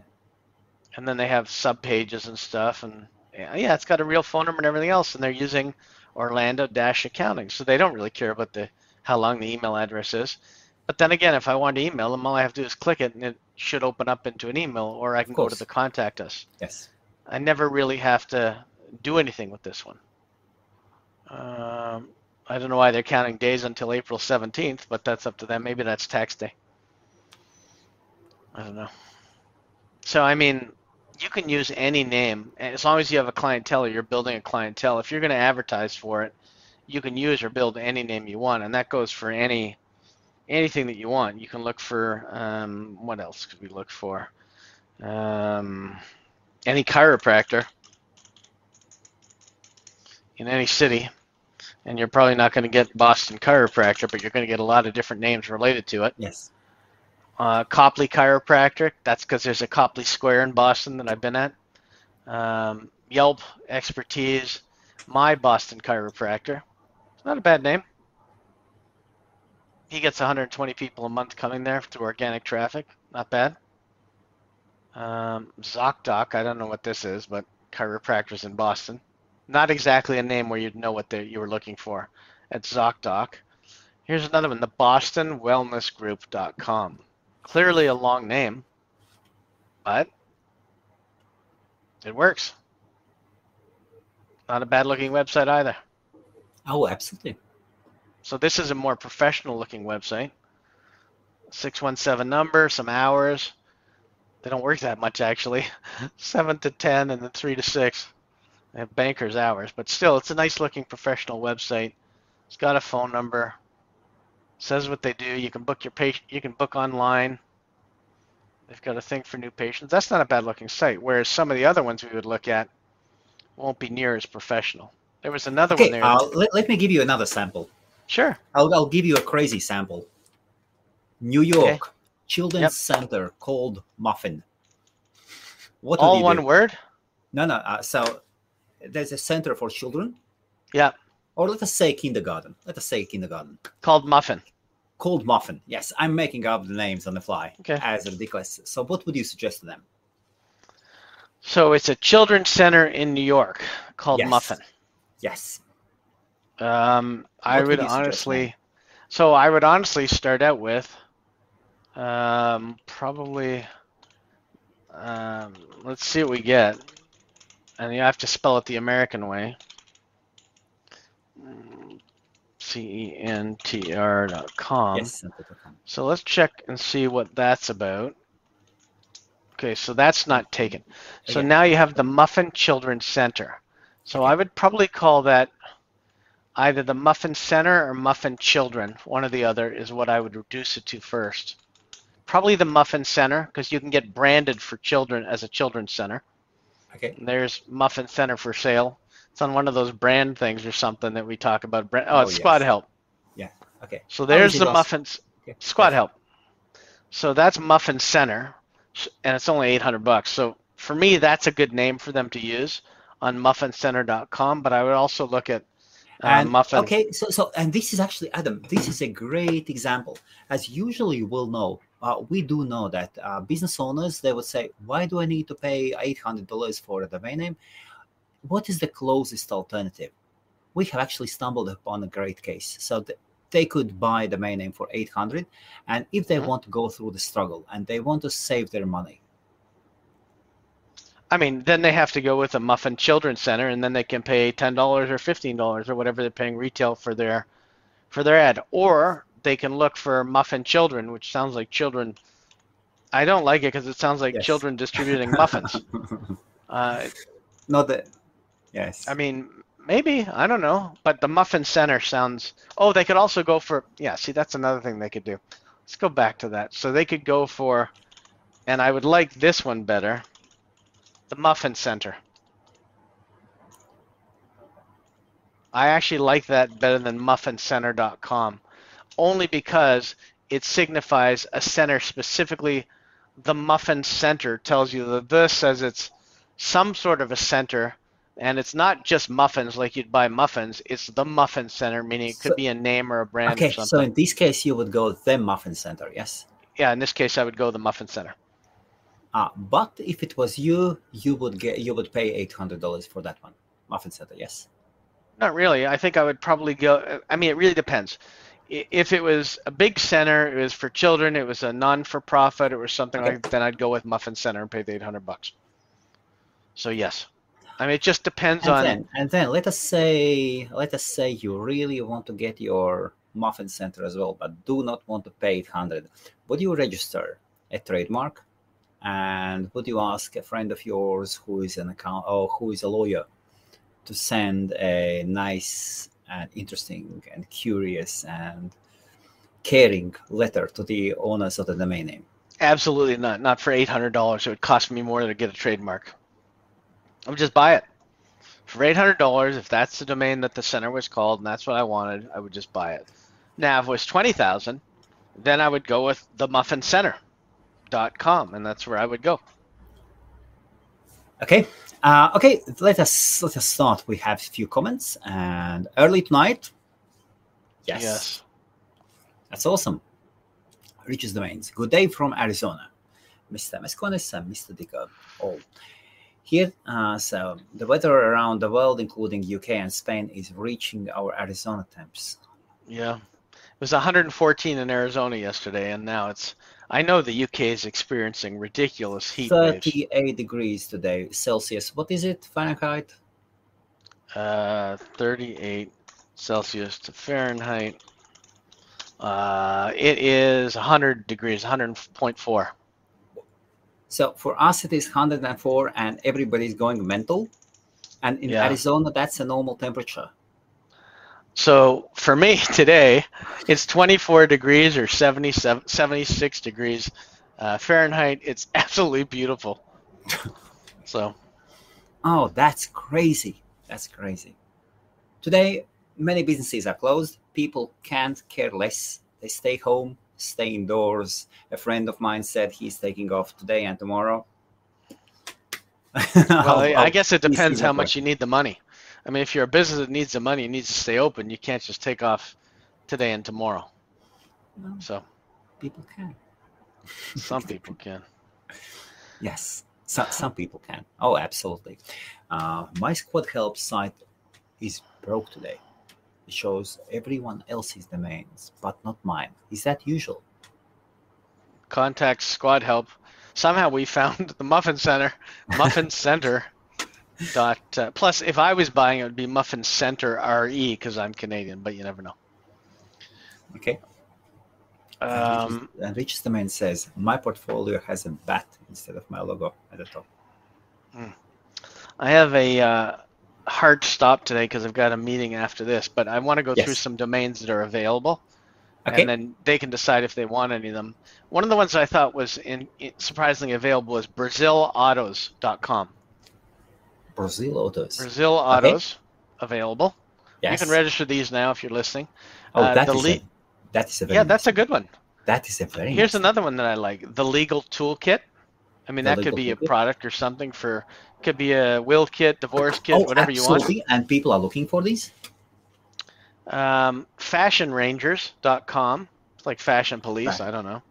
B: and then they have sub pages and stuff, and yeah, yeah, it's got a real phone number and everything else, and they're using Orlando Dash Accounting, so they don't really care about the how long the email address is. But then again, if I want to email them, all I have to do is click it, and it should open up into an email, or I can go to the contact us.
A: Yes.
B: I never really have to do anything with this one. Um, I don't know why they're counting days until April 17th, but that's up to them. Maybe that's tax day. I don't know. So, I mean, you can use any name as long as you have a clientele or you're building a clientele. If you're going to advertise for it, you can use or build any name you want, and that goes for any anything that you want. You can look for um, what else could we look for? Um, any chiropractor in any city, and you're probably not going to get Boston Chiropractor, but you're going to get a lot of different names related to it.
A: Yes.
B: Uh, Copley Chiropractic, that's because there's a Copley Square in Boston that I've been at. Um, Yelp Expertise, My Boston Chiropractor. It's not a bad name. He gets 120 people a month coming there through organic traffic. Not bad. Um, ZocDoc, I don't know what this is, but chiropractors in Boston. Not exactly a name where you'd know what they, you were looking for at ZocDoc. Here's another one, the BostonWellnessGroup.com. Clearly a long name, but it works. Not a bad looking website either.
A: Oh, absolutely.
B: So this is a more professional looking website. 617 number, some hours. They don't work that much actually. 7 to 10 and then 3 to 6. They have bankers hours, but still it's a nice looking professional website. It's got a phone number. Says what they do. You can book your patient you can book online. They've got a thing for new patients. That's not a bad looking site, whereas some of the other ones we would look at won't be near as professional. There was another one there.
A: uh, let, let me give you another sample.
B: Sure.
A: I'll, I'll give you a crazy sample. New York Children's
B: Yep.
A: Center called Muffin. What
B: All one
A: do?
B: word?
A: No, no. Uh, so there's a center for children,
B: Yeah.
A: or let us say kindergarten. Let us say kindergarten
B: Called Muffin.
A: called Muffin. Yes, I'm making up the names on the fly
B: Okay.
A: as ridiculous. So what would you suggest to them?
B: So it's a children's center in New York called
A: Yes.
B: Muffin.
A: Yes.
B: Um, I would
A: would
B: honestly, so I would honestly start out with, um, probably, um, let's see what we get, and you have to spell it the American way. C E N T R dot com.
A: yes.
B: So let's check and see what that's about. Okay, so that's not taken. So
A: Okay.
B: now you have the Muffin Children's Center. So I would probably call that either the Muffin Center or Muffin Children. One or the other is what I would reduce it to first. Probably the Muffin Center because you can get branded for children as a children's center.
A: Okay.
B: And there's Muffin Center for sale. It's on one of those brand things or something that we talk about. Brand- Oh,
A: Oh,
B: it's Squad
A: yes.
B: Help.
A: Okay.
B: So there's the muffins.
A: Okay.
B: Squadhelp. So that's Muffin Center, and it's only 800 bucks. So for me, that's a good name for them to use on muffincenter.com. But I would also look at uh,
A: and
B: Muffin.
A: okay so so and this is actually adam this is a great example as usually you will know uh, we do know that uh, business owners they would say why do i need to pay $800 for a domain name what is the closest alternative we have actually stumbled upon a great case so th- they could buy the domain name for 800 and if they
B: Mhm.
A: want to go through the struggle and they want to save their money
B: I mean, then they have to go with a Muffin Children's Center, and then they can pay ten dollars or fifteen dollars or whatever they're paying retail for their for their ad, or they can look for Muffin Children, which sounds like children. I don't like it because it sounds like
A: Yes.
B: children distributing muffins. Uh,
A: not that yes
B: I mean, Maybe I don't know, but the Muffin Center sounds. Oh, they could also go for. Yeah, see, that's another thing they could do. Let's go back to that. So they could go for, and I would like this one better. The Muffin Center. I actually like that better than muffincenter.com, only because it signifies a center specifically. The Muffin Center tells you that this says it's some sort of a center and it's not just muffins like you'd buy muffins. It's the Muffin Center, meaning it could
A: So-
B: be a name or a brand
A: Okay,
B: or something.
A: so in this case, you would go the Muffin Center, yes?
B: yeah, in this case, I would go the Muffin Center.
A: Uh, but if it was you, you would get you would pay eight hundred dollars for that one, Muffin Center, yes.
B: Not really. I think I would probably go. I mean, it really depends. If it was a big center, it was for children, it was a non-for-profit, it was something
A: Okay.
B: like, then I'd go with Muffin Center and pay the 800 bucks. So yes, I mean, it just depends
A: And
B: on.
A: then, and then let us say let us say you really want to get your Muffin Center as well, but do not want to pay eight hundred. Would you register a trademark? And would you ask a friend of yours who is an account or who is a lawyer to send a nice and interesting and curious and caring letter to the owners of the domain name?
B: Absolutely not. Not for eight hundred dollars. It would cost me more to get a trademark. I would just buy it for eight hundred dollars. If that's the domain that the center was called and that's what I wanted, I would just buy it. Now, if it was twenty thousand, then I would go with the Muffin Center com, and that's where I would go.
A: Okay. Uh, okay. Let us let us start. We have a few comments and early tonight. Yes,
B: Yes.
A: that's awesome. Richest domains. Good day from Arizona, Mr. Mescones and Mr. Dicker. All here. Uh, so the weather around the world, including UK and Spain, is reaching our Arizona temps.
B: Yeah. It was 114 in Arizona yesterday, and now it's. I know the UK is experiencing ridiculous heat waves.
A: 38 degrees today Celsius. What is it Fahrenheit?
B: Uh, 38 Celsius to Fahrenheit. Uh, it is 100 degrees, 100.4.
A: So for us, it is 104, and everybody's going mental. And in
B: Yeah.
A: Arizona, that's a normal temperature.
B: So for me today, it's 24 degrees or 77, 76 degrees uh, Fahrenheit. It's absolutely beautiful. So
A: Oh, that's crazy. That's crazy. Today, many businesses are closed. People can't care less. They stay home, stay indoors. A friend of mine said he's taking off today and tomorrow.
B: well, I, I guess it depends how much you need the money. I mean, if you're a business that needs the money, it needs to stay open. You can't just take off today and tomorrow.
A: No,
B: So
A: people can.
B: some people can.
A: Yes, some, some people can. Oh, absolutely. Uh, my Squadhelp site is broke today. It shows everyone else's domains, but not mine. Is that usual?
B: Contact Squadhelp. Somehow we found the Muffin Center, Muffin Center. Dot. Uh, plus, if I was buying, it would be Muffin Center RE because I'm Canadian, but you never know.
A: Okay.
B: Um,
A: and Rich's domain says my portfolio has a bat instead of my logo at the top.
B: I have a uh, hard stop today because I've got a meeting after this, but I want to go
A: Yes.
B: through some domains that are available,
A: Okay.
B: and then they can decide if they want any of them. One of the ones I thought was in, in surprisingly available is BrazilAutos.com.
A: Brazil Autos.
B: Brazil Autos available.
A: yes.
B: You can register these now if you're listening.
A: Oh,
B: uh,
A: that is
B: le-
A: a, that is a very
B: Yeah, that's a good one.
A: That is a very
B: Here's another one that I like: the Legal Toolkit. I mean,
A: The
B: that could be a product or something for. Could be a will kit, divorce kit,
A: oh,
B: whatever you want.
A: absolutely. And people are looking for these.
B: Um, fashionrangers.com. It's like fashion police.
A: Right.
B: I don't know.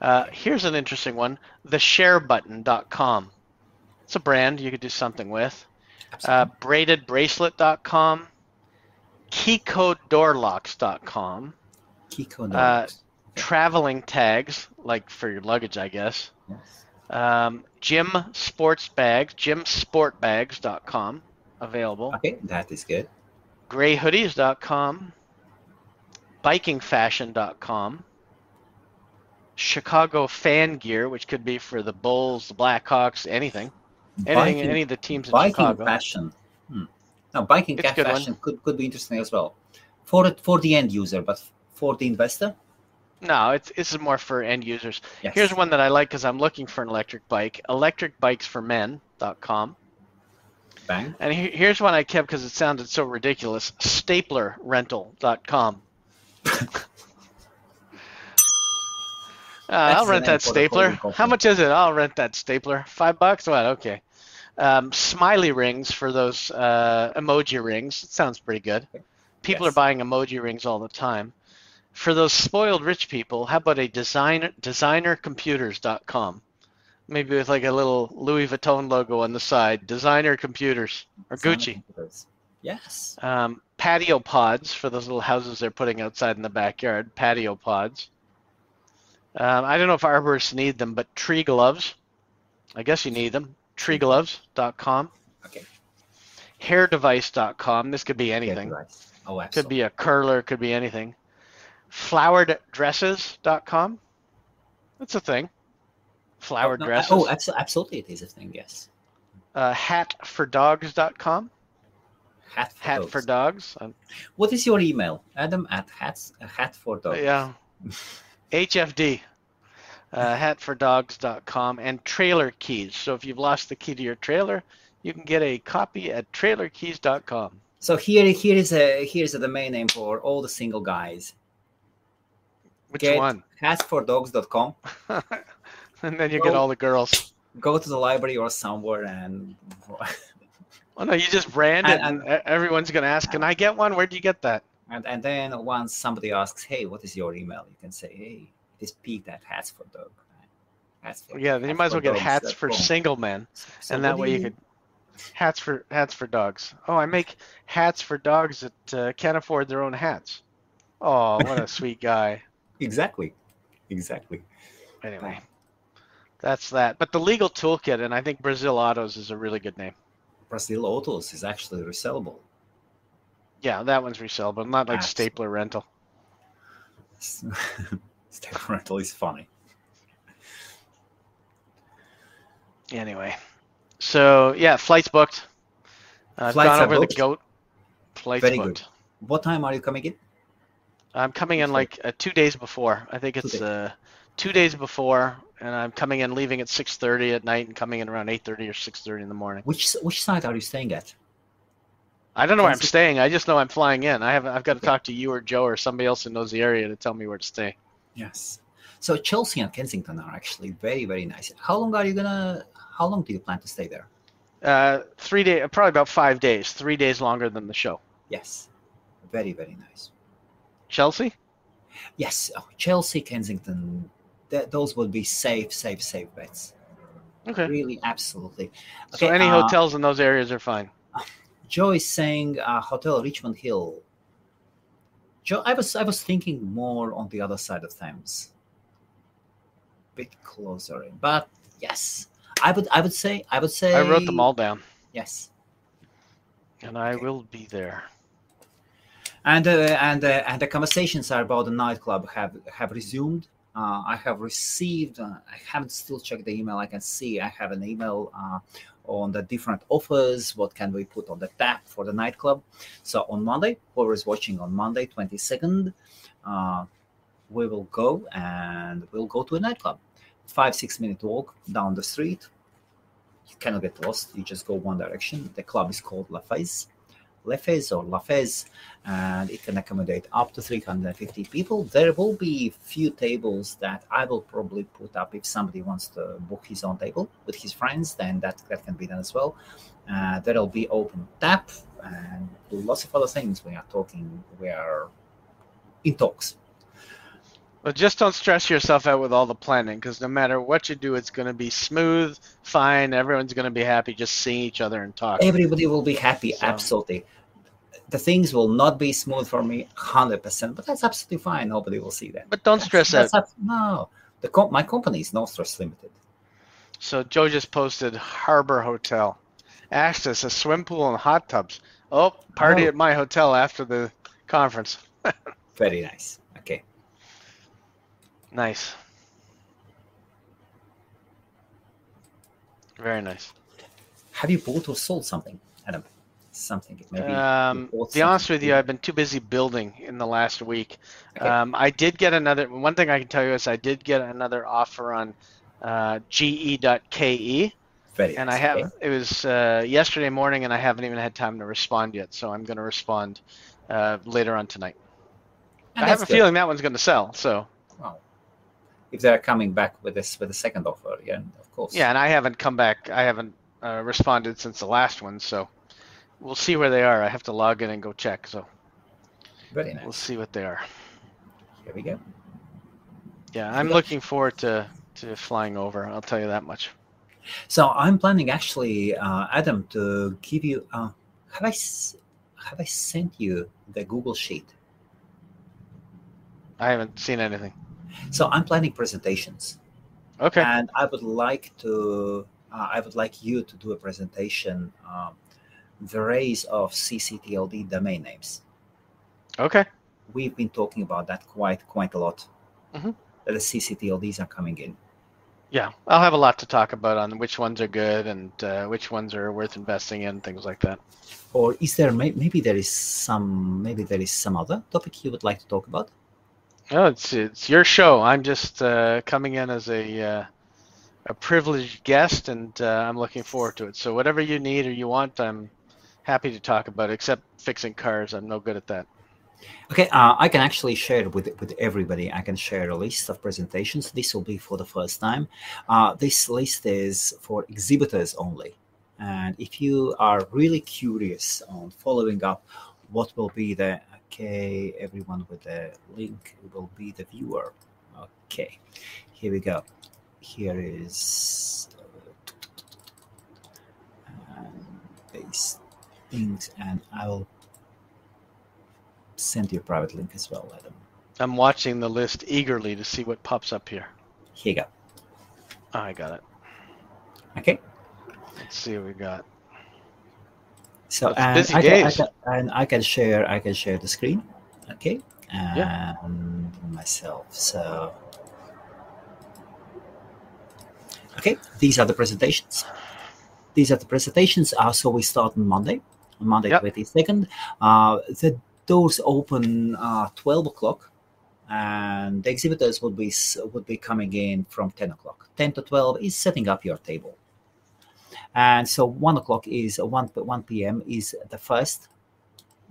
B: Uh, here's an interesting one: thesharebutton.com. It's a brand you could do something with. Uh, braidedbracelet.com. Keycodedoorlocks.com.
A: Kiko
B: uh,
A: Dogs.
B: Traveling tags, like for your luggage, I guess.
A: Yes.
B: Um, Gym Sports Bags, gymsportbags.com, available.
A: Okay, that is good.
B: Grayhoodies.com, bikingfashion.com, Chicago Fan Gear, which could be for the Bulls, the Blackhawks, anything, anything,
A: Biking-
B: any of the teams in
A: biking
B: Chicago.
A: fashion. Hmm. Now, biking
B: It's a
A: cat
B: one.
A: fashion could, could be interesting as well for it for the end user, but for the investor.
B: No, it's this is more for end users.
A: Yes.
B: Here's one that I like because I'm looking for an electric bike. Electricbikesformen.com.
A: Bang.
B: And he- here's one I kept because it sounded so ridiculous. Staplerrental.com. Uh, I'll rent that stapler. How much is it? I'll rent that stapler. Five bucks? What? Okay. Um, smiley rings for those uh, emoji rings. It sounds pretty good. People
A: Yes.
B: are buying emoji rings all the time. For those spoiled rich people, how about a designer designercomputers.com? Maybe with like a little Louis Vuitton logo on the side. Designer computers or
A: Designer
B: Gucci.
A: computers. Yes.
B: Um, patio pods for those little houses they're putting outside in the backyard. Patio pods. Um, I don't know if arborists need them, but tree gloves. I guess you need them. Treegloves.com.
A: Okay.
B: Hairdevice.com. This could be anything.
A: Oh,
B: Could be a curler. Could be anything. Flowereddresses.com. That's a thing. Flowered
A: No,
B: dresses.
A: Oh, absolutely, it is a thing. Yes.
B: uh, hatfordogs.com.
A: Hat for
B: Hat
A: dogs.
B: for dogs. Um,
A: What is your email? Adam at hats a hat for dogs.
B: Yeah. HFD. Uh, hatfordogs.com and trailer keys. So if you've lost the key to your trailer, you can get a copy at trailerkeys.com.
A: So here, here is a here's a domain name for all the single guys.
B: Which
A: Get
B: one?
A: Hatsfordogs.com.
B: and then you get all the girls.
A: Go to the library or somewhere and
B: Oh no, you just brand it,
A: And-
B: and, e- everyone's gonna ask, "Can I get one? Where'd you get that?"
A: and, and then once somebody asks, "Hey, what is your email?" You can say, "Hey, it is peak that Hats for Dog." Hats for,
B: Yeah, then you might as well get hats for single men,
A: So
B: and that way you could hats for hats for dogs. Oh, I make hats for dogs that uh, can't afford their own hats. Oh, what a sweet guy.
A: exactly, exactly.
B: Anyway, that's that. But the legal toolkit, and I think Brazil Autos is a really good name.
A: Brazil Autos is actually resellable.
B: Yeah, that one's resellable, not like
A: Absolutely.
B: Stapler Rental.
A: Step rental is funny.
B: Anyway, so yeah, flights booked. Uh, I've
A: Flights
B: gone over
A: booked?
B: the goat. Flights
A: Very
B: booked.
A: good. What time are you coming in?
B: I'm coming in like uh, two days before. I think
A: Two
B: it's
A: days.
B: uh, two days before, and I'm coming in, leaving at 6:30 at night, and coming in around 8:30 or 6:30 in the morning.
A: Which which site are you staying at?
B: I don't know where I'm staying. I just know I'm flying in. I haven't. I've got to talk to you or Joe or somebody else who knows the area to tell me where to stay.
A: Yes. So Chelsea and Kensington are actually very very nice. How long are you gonna? How long do you plan to stay there?
B: Uh, three day, probably about five days. Three days longer than the show.
A: Yes. Very very nice.
B: Chelsea.
A: Yes, oh, Chelsea, Kensington. Th- those would be safe, safe, safe bets.
B: Okay.
A: Really, absolutely.
B: so any
A: uh,
B: hotels in those areas are fine.
A: Joe is saying uh, Hotel Richmond Hill. Joe, I was I was thinking more on the other side of Thames, bit closer in. But yes, I would I would say I would say
B: I wrote them all down,
A: Yes,
B: and I
A: Okay.
B: will be there.
A: and uh, and uh, and the conversations are about the nightclub have have resumed. Uh, I have received. Uh, I haven't still checked the email. I can see I have an email uh, on the different offers. What can we put on the tap for the nightclub? So on Monday, whoever is watching on Monday, twenty second, uh, we will go and we'll go to a nightclub. Five six minute walk down the street. You cannot get lost. You just go one direction. The club is called La Fez. Lefez or Lafez, and it can accommodate up to 350 people. There will be few tables that I will probably put up if somebody wants to book his own table with his friends, then that, that can be done as well. Uh, there'll be open tap and lots of other things. We are talking, we are in talks.
B: But just don't stress yourself out with all the planning, because no matter what you do, it's going to be smooth, fine. Everyone's going to be happy just seeing each other and talking.
A: Everybody will be happy,
B: So-
A: absolutely. The things will not be smooth for me 100%, but that's absolutely fine. Nobody will see that.
B: But don't stress out.
A: That's abs- no, the com- my company is no stress limited.
B: So Joe just posted Harbor Hotel. Access a swim pool and hot tubs. Oh, party
A: Oh.
B: at my hotel after the conference.
A: Very nice.
B: Nice. Very nice.
A: Have you bought or sold something, Adam, something maybe.
B: Um, to be honest with you, I've been too busy building in the last week.
A: Okay.
B: Um, I did get another. One thing I can tell you is I did get another offer on uh, GE.KE,
A: Very
B: and I have.
A: okay.
B: It was uh, yesterday morning, and I haven't even had time to respond yet. So I'm going to respond uh, later on tonight.
A: And
B: I have a
A: good.
B: feeling that one's going to sell. So
A: Wow. If they're coming back with this with a second offer, yeah, of course.
B: yeah, and I haven't come back. I haven't uh, responded since the last one. So we'll see where they are. I have to log in and go check. So
A: Very
B: we'll see what they are.
A: Here we go.
B: Yeah, I'm looking forward to to flying over. I'll tell you that much.
A: So I'm planning actually, uh, Adam, to give you. Uh, have I have I sent you the Google sheet?
B: I haven't seen anything.
A: So I'm planning presentations,
B: Okay.
A: and I would like to. Uh, I would like you to do a presentation. Um, the raise of CCTLD domain names.
B: Okay.
A: We've been talking about that quite quite a lot.
B: Mhm.
A: That the CCTLDs are coming in.
B: Yeah, I'll have a lot to talk about on which ones are good and uh, which ones are worth investing in, things like that.
A: Or is there maybe there is some maybe there is some other topic you would like to talk about?
B: No, it's it's your show. I'm just uh, coming in as a uh, a privileged guest, and uh, I'm looking forward to it. So whatever you need or you want, I'm happy to talk about. Except fixing cars, I'm no good at that.
A: Okay, uh, I can actually share with with everybody. I can share a list of presentations. This will be for the first time. Uh, this list is for exhibitors only, and if you are really curious on following up, what will be the okay? Everyone with the link will be the viewer. Okay, here we go. Here is uh, these things, and I will send you a private link as well, Adam.
B: I'm watching the list eagerly to see what pops up here.
A: Here you go.
B: I got it.
A: Okay.
B: Let's see what we got.
A: So and I, can, I can, and I can share I can share the screen. Okay. And
B: Yeah.
A: myself. So okay, these are the presentations. These are the presentations. Uh, so we start on Monday, on Monday
B: Yep.
A: twenty second. Uh, the doors open uh, twelve o'clock, and the exhibitors would be would be coming in from ten o'clock. Ten to twelve is setting up your table and so one o'clock is one one p.m. is the first,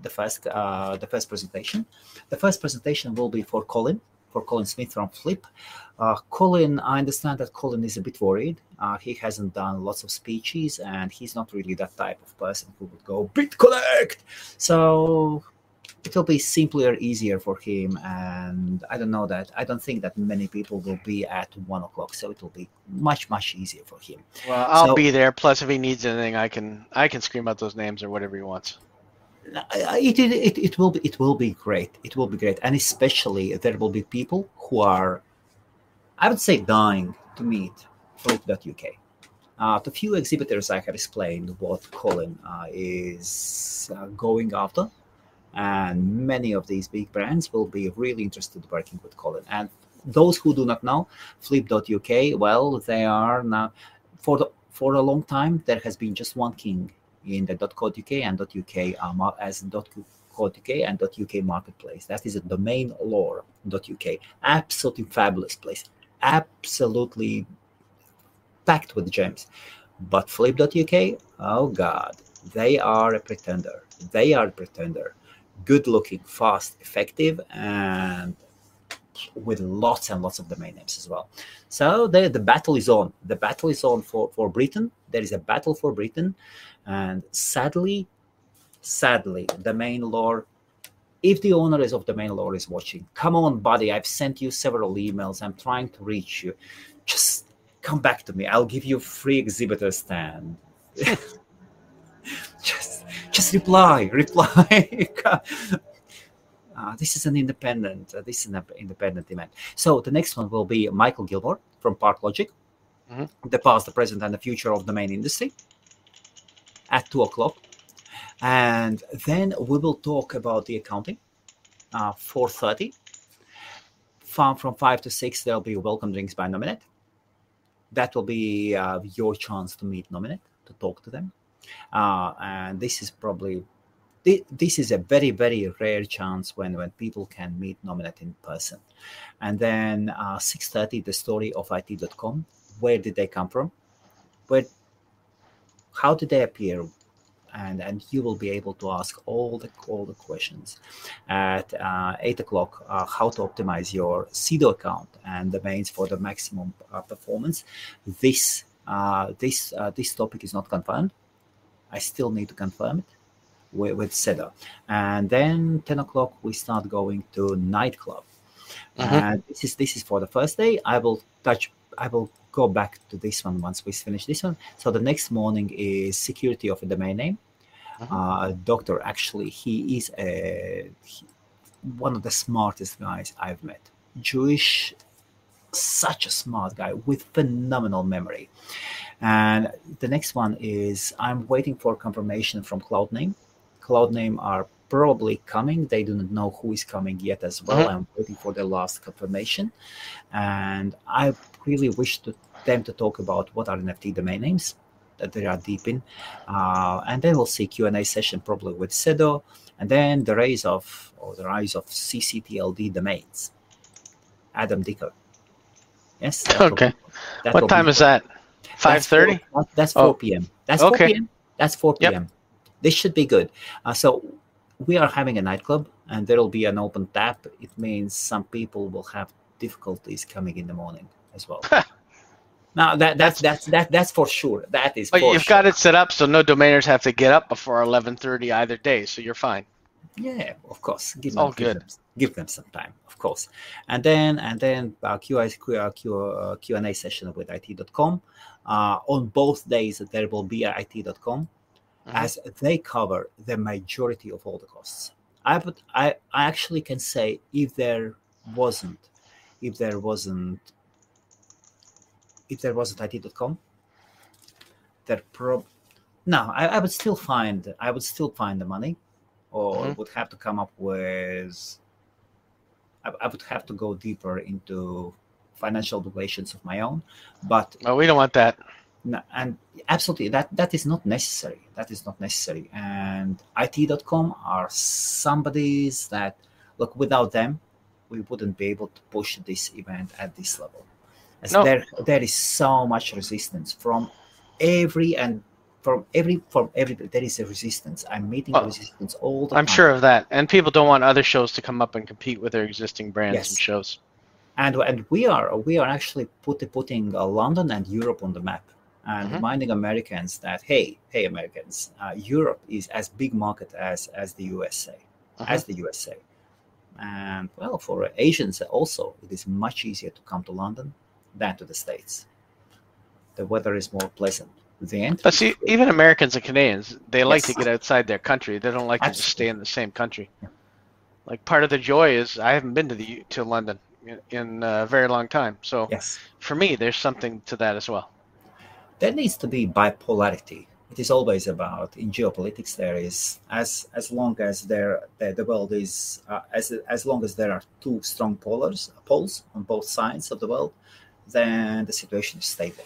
A: the first uh, the first presentation. The first presentation will be for Colin, for Colin Smith from Flip. Uh, Colin, I understand that Colin is a bit worried. Uh, he hasn't done lots of speeches, and he's not really that type of person who would go BitConnect. So it will be simpler, easier for him, and I don't know that. I don't think that many people will be at one o'clock, so it will be much much easier for him.
B: Well, I'll
A: So-
B: be there. Plus, if he needs anything, I can I can scream out those names or whatever he wants.
A: It, it, it, will be it will be great it will be great and especially there will be people who are i would say dying to meet flip.uk uh, to few exhibitors i have explained what colin uh, is uh, going after and many of these big brands will be really interested in working with colin and those who do not know flip.uk well they are now for the for a long time there has been just one king in the .co.uk and .uk um, as .co.uk and .uk marketplace. That is a domain lore.uk. Absolutely fabulous place. Absolutely packed with gems. But flip.uk, oh god, they are a pretender. They are a pretender. Good looking, fast, effective, and with lots and lots of domain names as well. So the, the battle is on. The battle is on for, for Britain. There is a battle for Britain. And sadly, sadly, DomainLore, if the owner is of DomainLore is watching, come on, buddy. I've sent you several emails. I'm trying to reach you. Just come back to me. I'll give you free exhibitor stand. just reply, reply. Uh, this is an independent. Uh, this is an independent event. So the next one will be Michael Gilmore from ParkLogic,
B: Mhm.
A: the past, the present, and the future of the main industry. At two o'clock, and then we will talk about the accounting. Uh, Four thirty. From from five to six, there'll be welcome drinks by Nominet. That will be uh, your chance to meet Nominet to talk to them. Uh, and this is probably this is a very very rare chance when when people can meet Nominet in person and then uh, 6.30 the story of it.com where did they come from where how did they appear and and you will be able to ask all the all the questions at uh, eight o'clock. Uh, how to optimize your Sedo account and domains for the maximum uh, performance. This uh, this uh, this topic is not confirmed. I still need to confirm it with, with Sedo. And then ten o'clock we start going to nightclub. Mm-hmm. And this is this is for the first day. I will touch. I will go back to this one once we finish this one. So the next morning is security of a domain name. Uh-huh. Uh, doctor, actually, he is a he, one of the smartest guys I've met. Jewish, such a smart guy with phenomenal memory. And the next one is I'm waiting for confirmation from Cloudname. Cloudname are probably coming. They do not know who is coming yet as well. Mm-hmm. I'm waiting for the last confirmation. And I really wish to them to talk about what are NFT domain names that they are deep in. Uh, and then we'll see Q&A session probably with Sedo, and then the rise of or the rise of CCTLD domains. Adam Dicker. Yes.
B: Okay. What time is that? Five thirty.
A: That's four, p.m. That's four p.m. That's four p.m. Yep. This should be good. Uh, so we are having a nightclub, and there will be an open tap. It means some people will have difficulties coming in the morning as well. Now that that's that's that that's for sure. That is.
B: But you've
A: sure.
B: got it set up so no domainers have to get up before eleven thirty either day, so you're fine.
A: Yeah, of course. Give them, All give good. Them, give them some time, of course, and then and then our Q, Q, Q, uh, Q and A session with IT.com. Uh, on both days, there will be at IT.com, mm-hmm. as they cover the majority of all the costs. I but I I actually can say if there wasn't if there wasn't if there wasn't IT.com, there prob no, I, I, would still find I would still find the money, or mm-hmm. would have to come up with. I, I, would have to go deeper into financial relations of my own, but
B: oh, we don't want that.
A: No, and absolutely that that is not necessary. That is not necessary. And IT.com are somebody's that look without them, we wouldn't be able to push this event at this level. As no. there there is so much resistance from every and from every from every there is a resistance. I'm meeting well, resistance all the time I'm
B: sure of that. And people don't want other shows to come up and compete with their existing brands yes. and shows.
A: And and we are we are actually put, putting uh, London and Europe on the map and mm-hmm. reminding Americans that hey hey Americans uh, Europe is as big market as as the USA mm-hmm. as the USA and well for Asians also it is much easier to come to London than to the States. The weather is more pleasant.
B: But see, even Americans and Canadians, they like yes. to get outside their country. They don't like Absolutely. to just stay in the same country. Yeah. Like part of the joy is I haven't been to the to London in, in a very long time. So
A: yes.
B: for me, there's something to that as well.
A: There needs to be bipolarity. It is always about in geopolitics. There is as as long as there the, the world is uh, as as long as there are two strong polars poles on both sides of the world, then the situation is stable.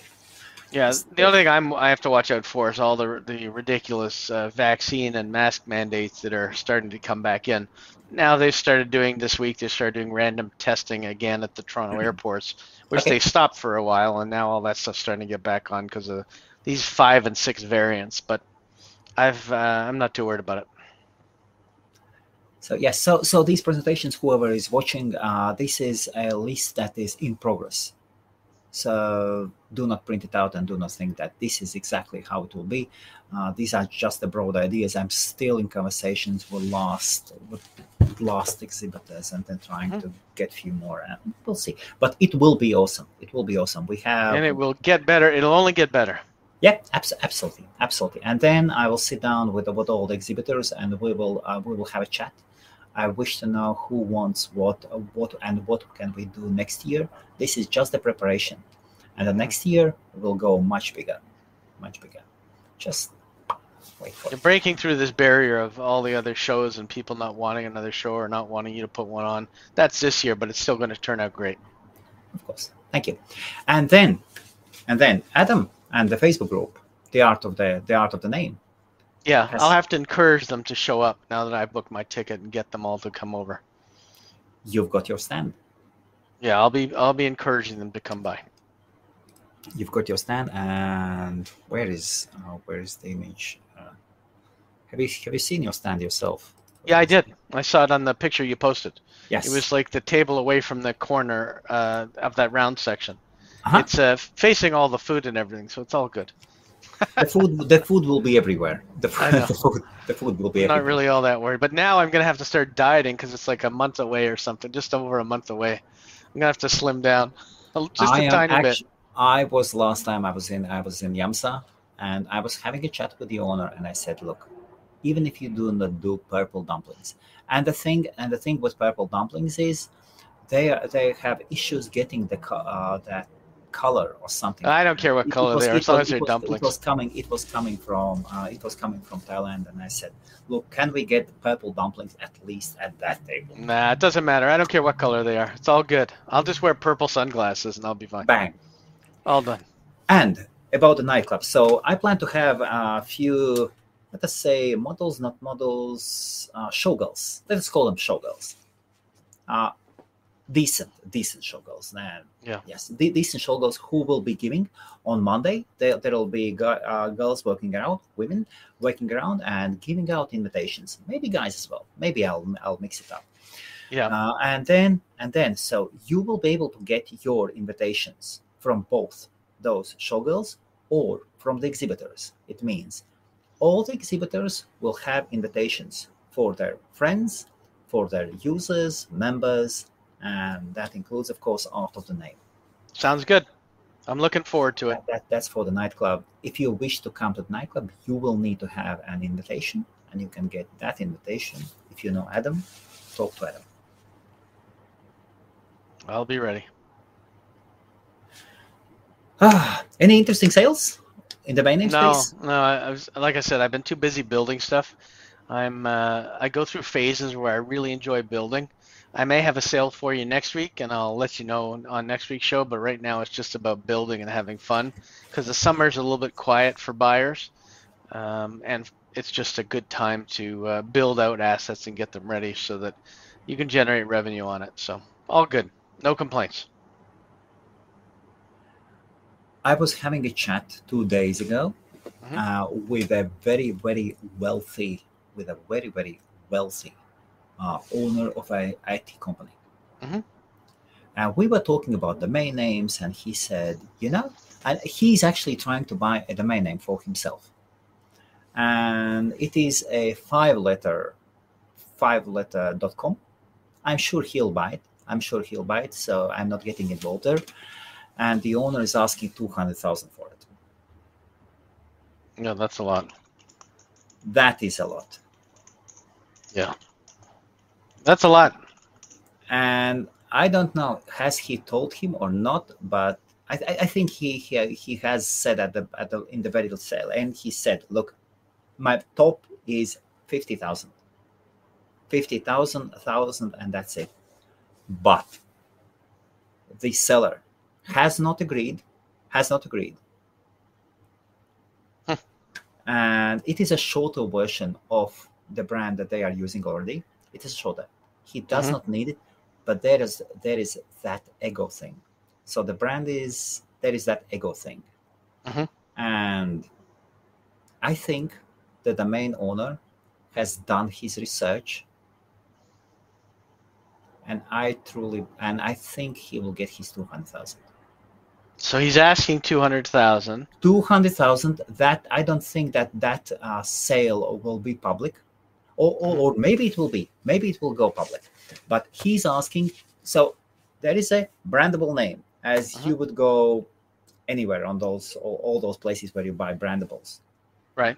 B: Yeah, the only thing I'm I have to watch out for is all the the ridiculous uh, vaccine and mask mandates that are starting to come back in. Now they've started doing this week. They started doing random testing again at the Toronto mm-hmm. airports, which okay. they stopped for a while, and now all that stuff's starting to get back on because of these five and six variants. But I've uh, I'm not too worried about it.
A: So yes, so so these presentations, whoever is watching, uh, this is a list that is in progress. So do not print it out and do not think that this is exactly how it will be. Uh, these are just the broad ideas. I'm still in conversations with last with last exhibitors and then trying mm-hmm. to get a few more. And we'll see. But it will be awesome. It will be awesome. We have
B: and it will get better. It'll only get better.
A: Yeah, abs- absolutely, absolutely. And then I will sit down with with all the exhibitors and we will uh, we will have a chat I wish to know who wants what, what, and what can we do next year. This is just the preparation, and the next year will go much bigger, much bigger. Just wait for
B: You're it. breaking through this barrier of all the other shows and people not wanting another show or not wanting you to put one on. That's this year, but it's still going to turn out great.
A: Of course, thank you. And then, and then Adam and the Facebook group, the art of the the art of the name
B: Yeah. I'll have to encourage them to show up now that I've booked my ticket and get them all to come over.
A: You've got your stand.
B: Yeah, I'll be I'll be encouraging them to come by.
A: You've got your stand, and where is uh, where is the image? Uh, have you have you seen your stand yourself?
B: Yeah, I did. I saw it on the picture you posted.
A: Yes.
B: It was like the table away from the corner uh, of that round section.
A: Uh-huh.
B: It's uh, facing all the food and everything, so it's all good.
A: The food. The food will be everywhere. The, food- the food. The food will be
B: I'm not
A: everywhere.
B: really all that worried. But now I'm gonna have to start dieting because it's like a month away or something, just over a month away. I'm gonna have to slim down, just
A: I
B: a tiny bit.
A: I was last time I was in I was in Yamsa and I was having a chat with the owner and I said, look, even if you do not do purple dumplings, and the thing and the thing with purple dumplings is they are, they have issues getting the uh, that color or something.
B: I don't care what
A: It
B: color
A: was-
B: they are,
A: it
B: as long
A: was-
B: as they're dumplings.
A: It was coming. It was coming from. Uh, it was coming from Thailand, and I said, "Look, can we get purple dumplings at least at that table?"
B: Nah, it doesn't matter. I don't care what color they are. It's all good. I'll just wear purple sunglasses and I'll be fine.
A: Bang.
B: All done.
A: And about the nightclub, so I plan to have a few, let us say, models, not models, uh, showgirls. Let's call them showgirls. Uh, decent, decent showgirls. And
B: Yeah.
A: yes, de- decent showgirls who will be giving on Monday. There, there will be gu- uh, girls working around, women working around, and giving out invitations. Maybe guys as well. Maybe I'll I'll mix it up.
B: Yeah.
A: Uh, and then and then so you will be able to get your invitations from both those showgirls or from the exhibitors it means all the exhibitors will have invitations for their friends for their users members and that includes of course art of the name
B: Sounds good. I'm looking forward to it.
A: that, that- that's for the nightclub if you wish to come to the nightclub you will need to have an invitation and you can get that invitation if you know adam talk to adam
B: I'll be ready.
A: Ah, any interesting sales in the main name
B: No,
A: space?
B: no. I, I was like I said, I've been too busy building stuff. I'm uh, I go through phases where I really enjoy building. I may have a sale for you next week, and I'll let you know on- next week's show. But right now, it's just about building and having fun because the summer's a little bit quiet for buyers, um, and it's just a good time to uh, build out assets and get them ready so that you can generate revenue on it. So all good, no complaints.
A: I was having a chat two days ago
B: Mhm.
A: uh, with a very, very wealthy, with a very, very wealthy uh, owner of a IT company.
B: Mhm.
A: And we were talking about domain names, and he said, you know, and he's actually trying to buy a domain name for himself. And it is a five letter, five letter dot com. I'm sure he'll buy it. I'm sure he'll buy it. So I'm not getting involved there. And the owner is asking 200,000 for it.
B: Yeah, that's a lot.
A: That is a lot.
B: That's a lot.
A: And I don't know, has he told him or not? But I, I I think he, he he has said at the, at the in the very little sale, and he said, "Look, my top is fifty thousand, fifty thousand, thousand, and that's it." But the seller has not agreed, has not agreed, and it is a shorter version of the brand that they are using already. It is shorter. He does
B: Mhm.
A: not need it, but there is there is that ego thing. So the brand is there is that ego thing,
B: Mhm.
A: and I think that the domain owner has done his research, and I truly and I think he will get his two hundred thousand.
B: So he's asking two hundred thousand.
A: 200,000 that I don't think that that uh, sale will be public or, or, or maybe it will be maybe it will go public but he's asking so there is a brandable name as
B: Mhm.
A: you would go anywhere on those all, all those places where you buy brandables
B: Right.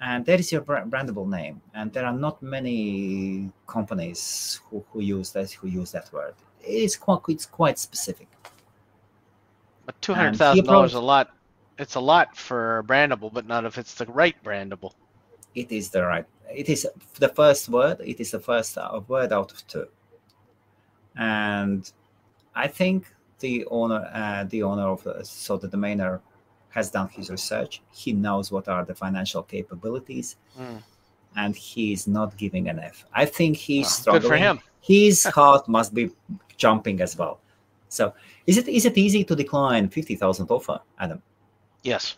A: and there is your brandable name and there are not many companies who, who use that who use that word it's quite it's quite specific
B: But two hundred thousand dollars a lot. It's a lot for brandable, but not if it's the right brandable.
A: It is the right it is the first word it is the first uh, word out of two and i think the owner uh, the owner of uh, so the domainer has done his research. He knows what are the financial capabilities,
B: Mm.
A: and he's not giving an F. I think he's
B: Well,
A: struggling.
B: good for him.
A: His heart must be jumping as well. So, is it is it easy to decline fifty thousand offer, Adam?
B: Yes.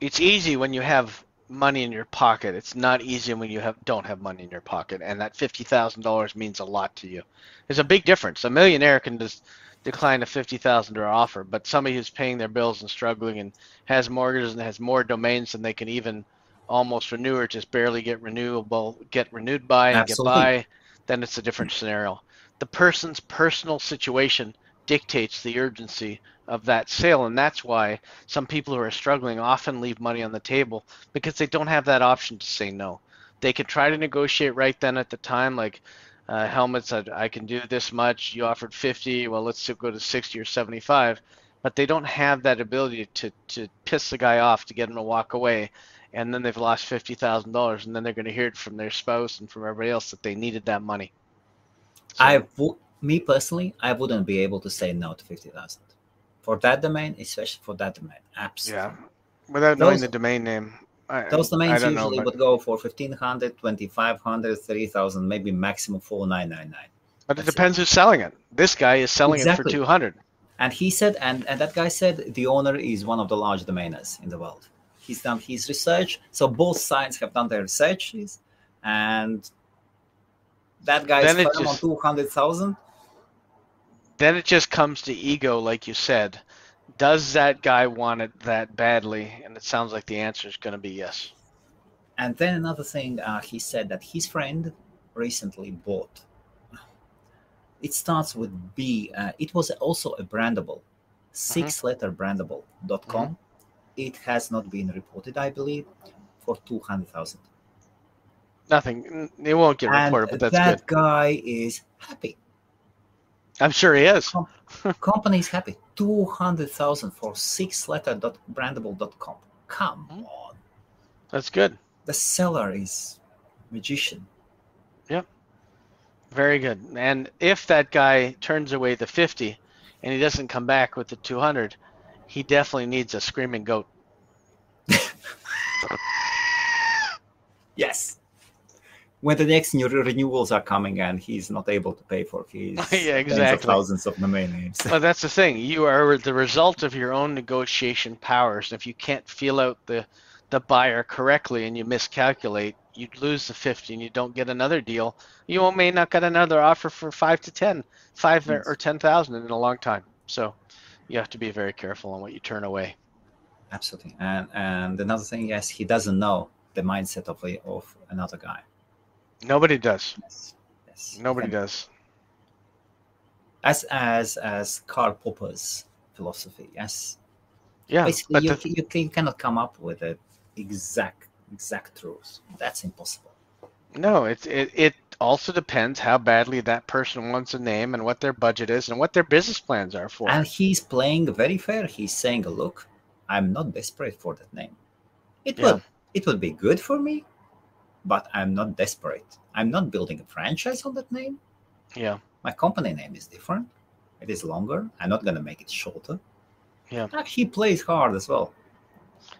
B: It's easy when you have money in your pocket. It's not easy when you have don't have money in your pocket, and that fifty thousand dollars means a lot to you. There's a big difference. A millionaire can just decline a fifty thousand dollar offer, but somebody who's paying their bills and struggling and has mortgages and has more domains than they can even almost renew or just barely get renewable get renewed by and
A: Absolutely.
B: get by, then it's a different scenario. The person's personal situation dictates the urgency of that sale, and that's why some people who are struggling often leave money on the table because they don't have that option to say no. They could try to negotiate right then at the time, like uh, Helmut said, I can do this much. You offered 50. Well, let's go to 60 or 75. But they don't have that ability to, to piss the guy off to get him to walk away. And then they've lost $50,000. And then they're going to hear it from their spouse and from everybody else that they needed that money. So-
A: I me personally, I wouldn't be able to say no to fifty thousand for that domain, especially for that domain. Absolutely.
B: Yeah. Without knowing the domain name, I,
A: Those domains
B: don't know,
A: usually
B: but-
A: would go for 1500 2500 3000 maybe maximum 4999
B: But it
A: That's it.
B: depends who's selling it. This guy is selling it for 200.
A: and he said and, and that guy said the owner is one of the large domainers in the world he's done his research so both sides have done their researches and that guy is
B: Then it
A: firm on
B: just-
A: 200000
B: Then it just comes to ego, like you said. Does that guy want it that badly? And it sounds like the answer is going to be yes.
A: and then another thing uh, he said that his friend recently bought it starts with b uh, it was also a brandable six letter brandable.com it has not been reported i believe for 200000
B: Nothing. It won't get
A: and
B: reported, but that's
A: that
B: good.
A: guy is happy
B: I'm sure he is.
A: company is happy 200000 for six letter dot brandable.com come
B: Mhm.
A: on
B: That's good.
A: the seller is magician Yep.
B: Very good. And if that guy turns away the 50 and he doesn't come back with the 200, he definitely needs a screaming goat.
A: yes when the next new renewals are coming and he's not able to pay for his
B: Yeah,
A: tens of
B: exactly.
A: thousands of domain names
B: Well, that's the thing. You are the result of your own negotiation powers. If you can't feel out the the buyer correctly and you miscalculate, you lose the 50 and you don't get another deal. You may not get another offer for 5 to 10, 5 or-
A: Yes.
B: or 10,000 in a long time. So you have to be very careful on what you turn away.
A: absolutely and and another thing yes he doesn't know the mindset of of another guy
B: Nobody does.
A: yes yes
B: Nobody does.
A: as as as karl popper's philosophy yes
B: Yeah.
A: basically
B: But
A: you,
B: the,
A: you, can- you cannot come up with the exact exact truth that's impossible
B: no, it, it it also depends how badly that person wants a name and what their budget is and what their business plans are for.
A: and he's playing very fair he's saying look i'm not desperate for that name it
B: Yeah.
A: would it would be good for me but i'm not desperate i'm not building a franchise on that name
B: yeah.
A: my company name is different it is longer i'm not going to make it shorter
B: Yeah.
A: Ah, he plays hard as well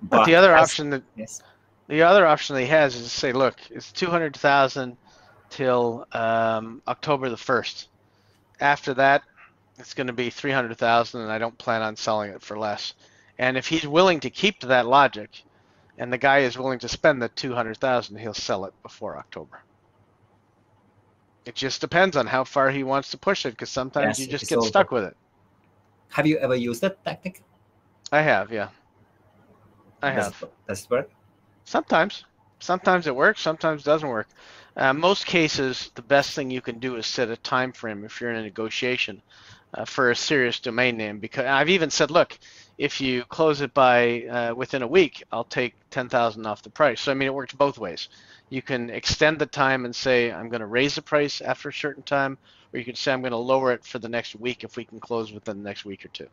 B: But, the other
A: as-
B: option that
A: yes
B: The other option that he has is to say, look, it's two hundred thousand till um, October the first. After that, it's going to be three hundred thousand, and I don't plan on selling it for less. And if he's willing to keep to that logic, and the guy is willing to spend the two hundred thousand, he'll sell it before October. It just depends on how far he wants to push it, because sometimes
A: Yes,
B: you just get
A: over.
B: stuck with it.
A: have you ever used that tactic
B: I have, yeah. I
A: does
B: have.
A: it, does it work
B: Sometimes. Sometimes it works, sometimes it doesn't work. Uh, most cases, the best thing you can do is set a time frame if you're in a negotiation uh, for a serious domain name. Because I've even said, look, if you close it by uh, within a week, I'll take 10,000 off the price. So I mean, it works both ways. You can extend the time and say I'm going to raise the price after a certain time, or you can say I'm going to lower it for the next week if we can close within the next week or two.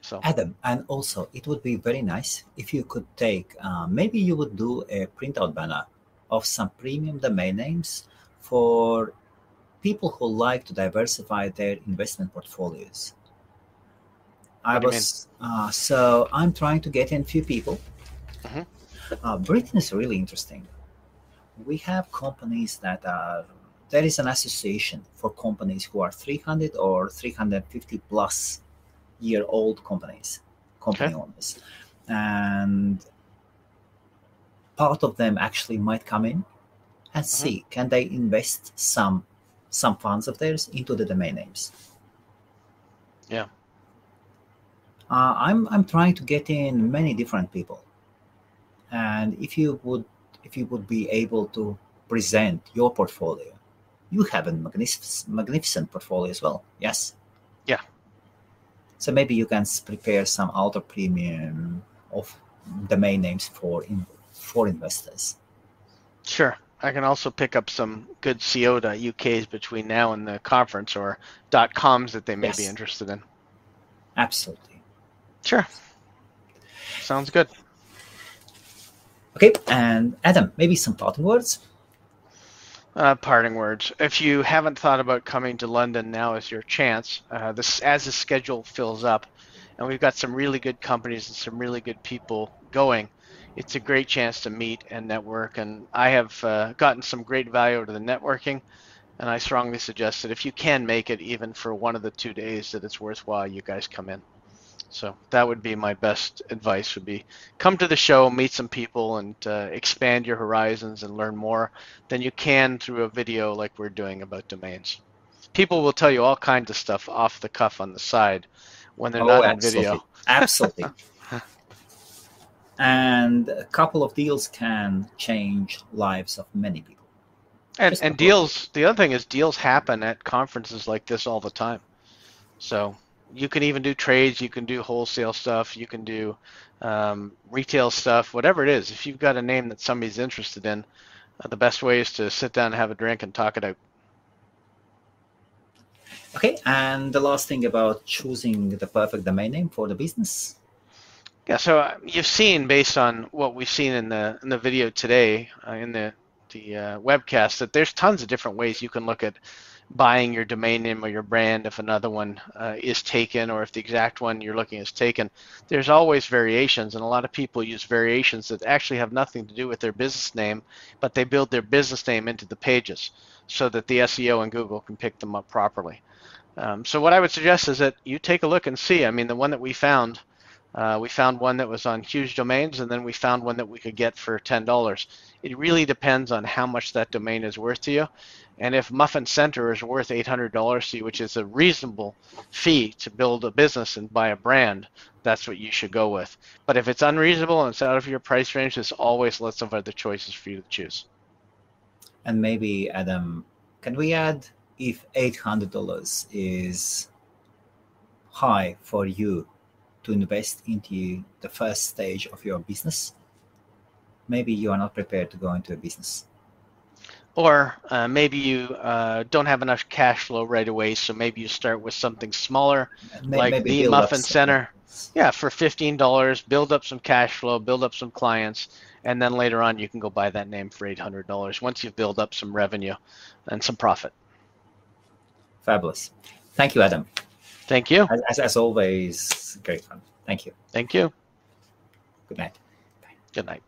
B: So
A: Adam, and also it would be very nice if you could take, uh, maybe you would do a printout banner of some premium domain names for people who like to diversify their investment portfolios. I
B: What
A: was uh, so I'm trying to get in few people.
B: Mhm.
A: Uh, Britain is really interesting. We have companies that are there is an association for companies who are 300 or 350 plus year old companies, company owners, and part of them actually might come in and see can they invest some some funds of theirs into the domain names.
B: Yeah.
A: Uh, I'm I'm trying to get in many different people, and if you would if you would be able to present your portfolio, you have a magnificent magnificent portfolio as well. Yes.
B: Yeah.
A: So maybe you can prepare some ultra premium of domain names for in, for investors.
B: Sure. I can also pick up some good co.uk's between now and the conference or dot .coms that they may be interested in.
A: Absolutely.
B: Sure. Sounds good.
A: Okay, and Adam, maybe some parting words.
B: Uh, parting words. If you haven't thought about coming to London, now is your chance. Uh, this as the schedule fills up, and we've got some really good companies and some really good people going. It's a great chance to meet and network, and I have uh, gotten some great value out of the networking. And I strongly suggest that if you can make it, even for one of the two days, that it's worthwhile you guys come in. So that would be my best advice: would be come to the show, meet some people, and uh, expand your horizons and learn more than you can through a video like we're doing about domains. People will tell you all kinds of stuff off the cuff on the side when they're not on video.
A: Absolutely. and a couple of deals can change lives of many people.
B: And,
A: Just
B: and deals, the other thing is deals happen at conferences like this all the time. So you can even do trades, you can do wholesale stuff, you can do um, retail stuff, whatever it is. If you've got a name that somebody's interested in, uh, the best way is to sit down and have a drink and talk it out.
A: Okay, and the last thing about choosing the perfect domain name for the business.
B: Yeah, so uh, you've seen based on what we've seen in the in the video today uh, in the the uh, webcast that there's tons of different ways you can look at buying your domain name or your brand if another one uh, is taken or if the exact one you're looking is taken. There's always variations, and a lot of people use variations that actually have nothing to do with their business name, but they build their business name into the pages so that the SEO and Google can pick them up properly. Um, so what I would suggest is that you take a look and see. I mean, the one that we found. Uh, we found one that was on HugeDomains, and then we found one that we could get for ten dollars. It really depends on how much that domain is worth to you, and if Muffin Center is worth eight hundred dollars to you, which is a reasonable fee to build a business and buy a brand, that's what you should go with. But if it's unreasonable and it's out of your price range, there's always lots of other choices for you to choose.
A: And maybe, Adam, can we add if $800 is high for you to invest into the first stage of your business? Maybe you are not prepared to go into a business.
B: Or uh, maybe you uh, don't have enough cash flow right away, so maybe you start with something smaller,
A: And may-
B: like
A: maybe
B: the Muffin Center. Yeah, for fifteen dollars, build up some cash flow, build up some clients, and then later on you can go buy that name for eight hundred dollars once you've built up some revenue and some profit.
A: Fabulous. Thank you, Adam.
B: Thank you.
A: As, as, as always, great fun. Thank you.
B: Thank you.
A: Good night.
B: Good night.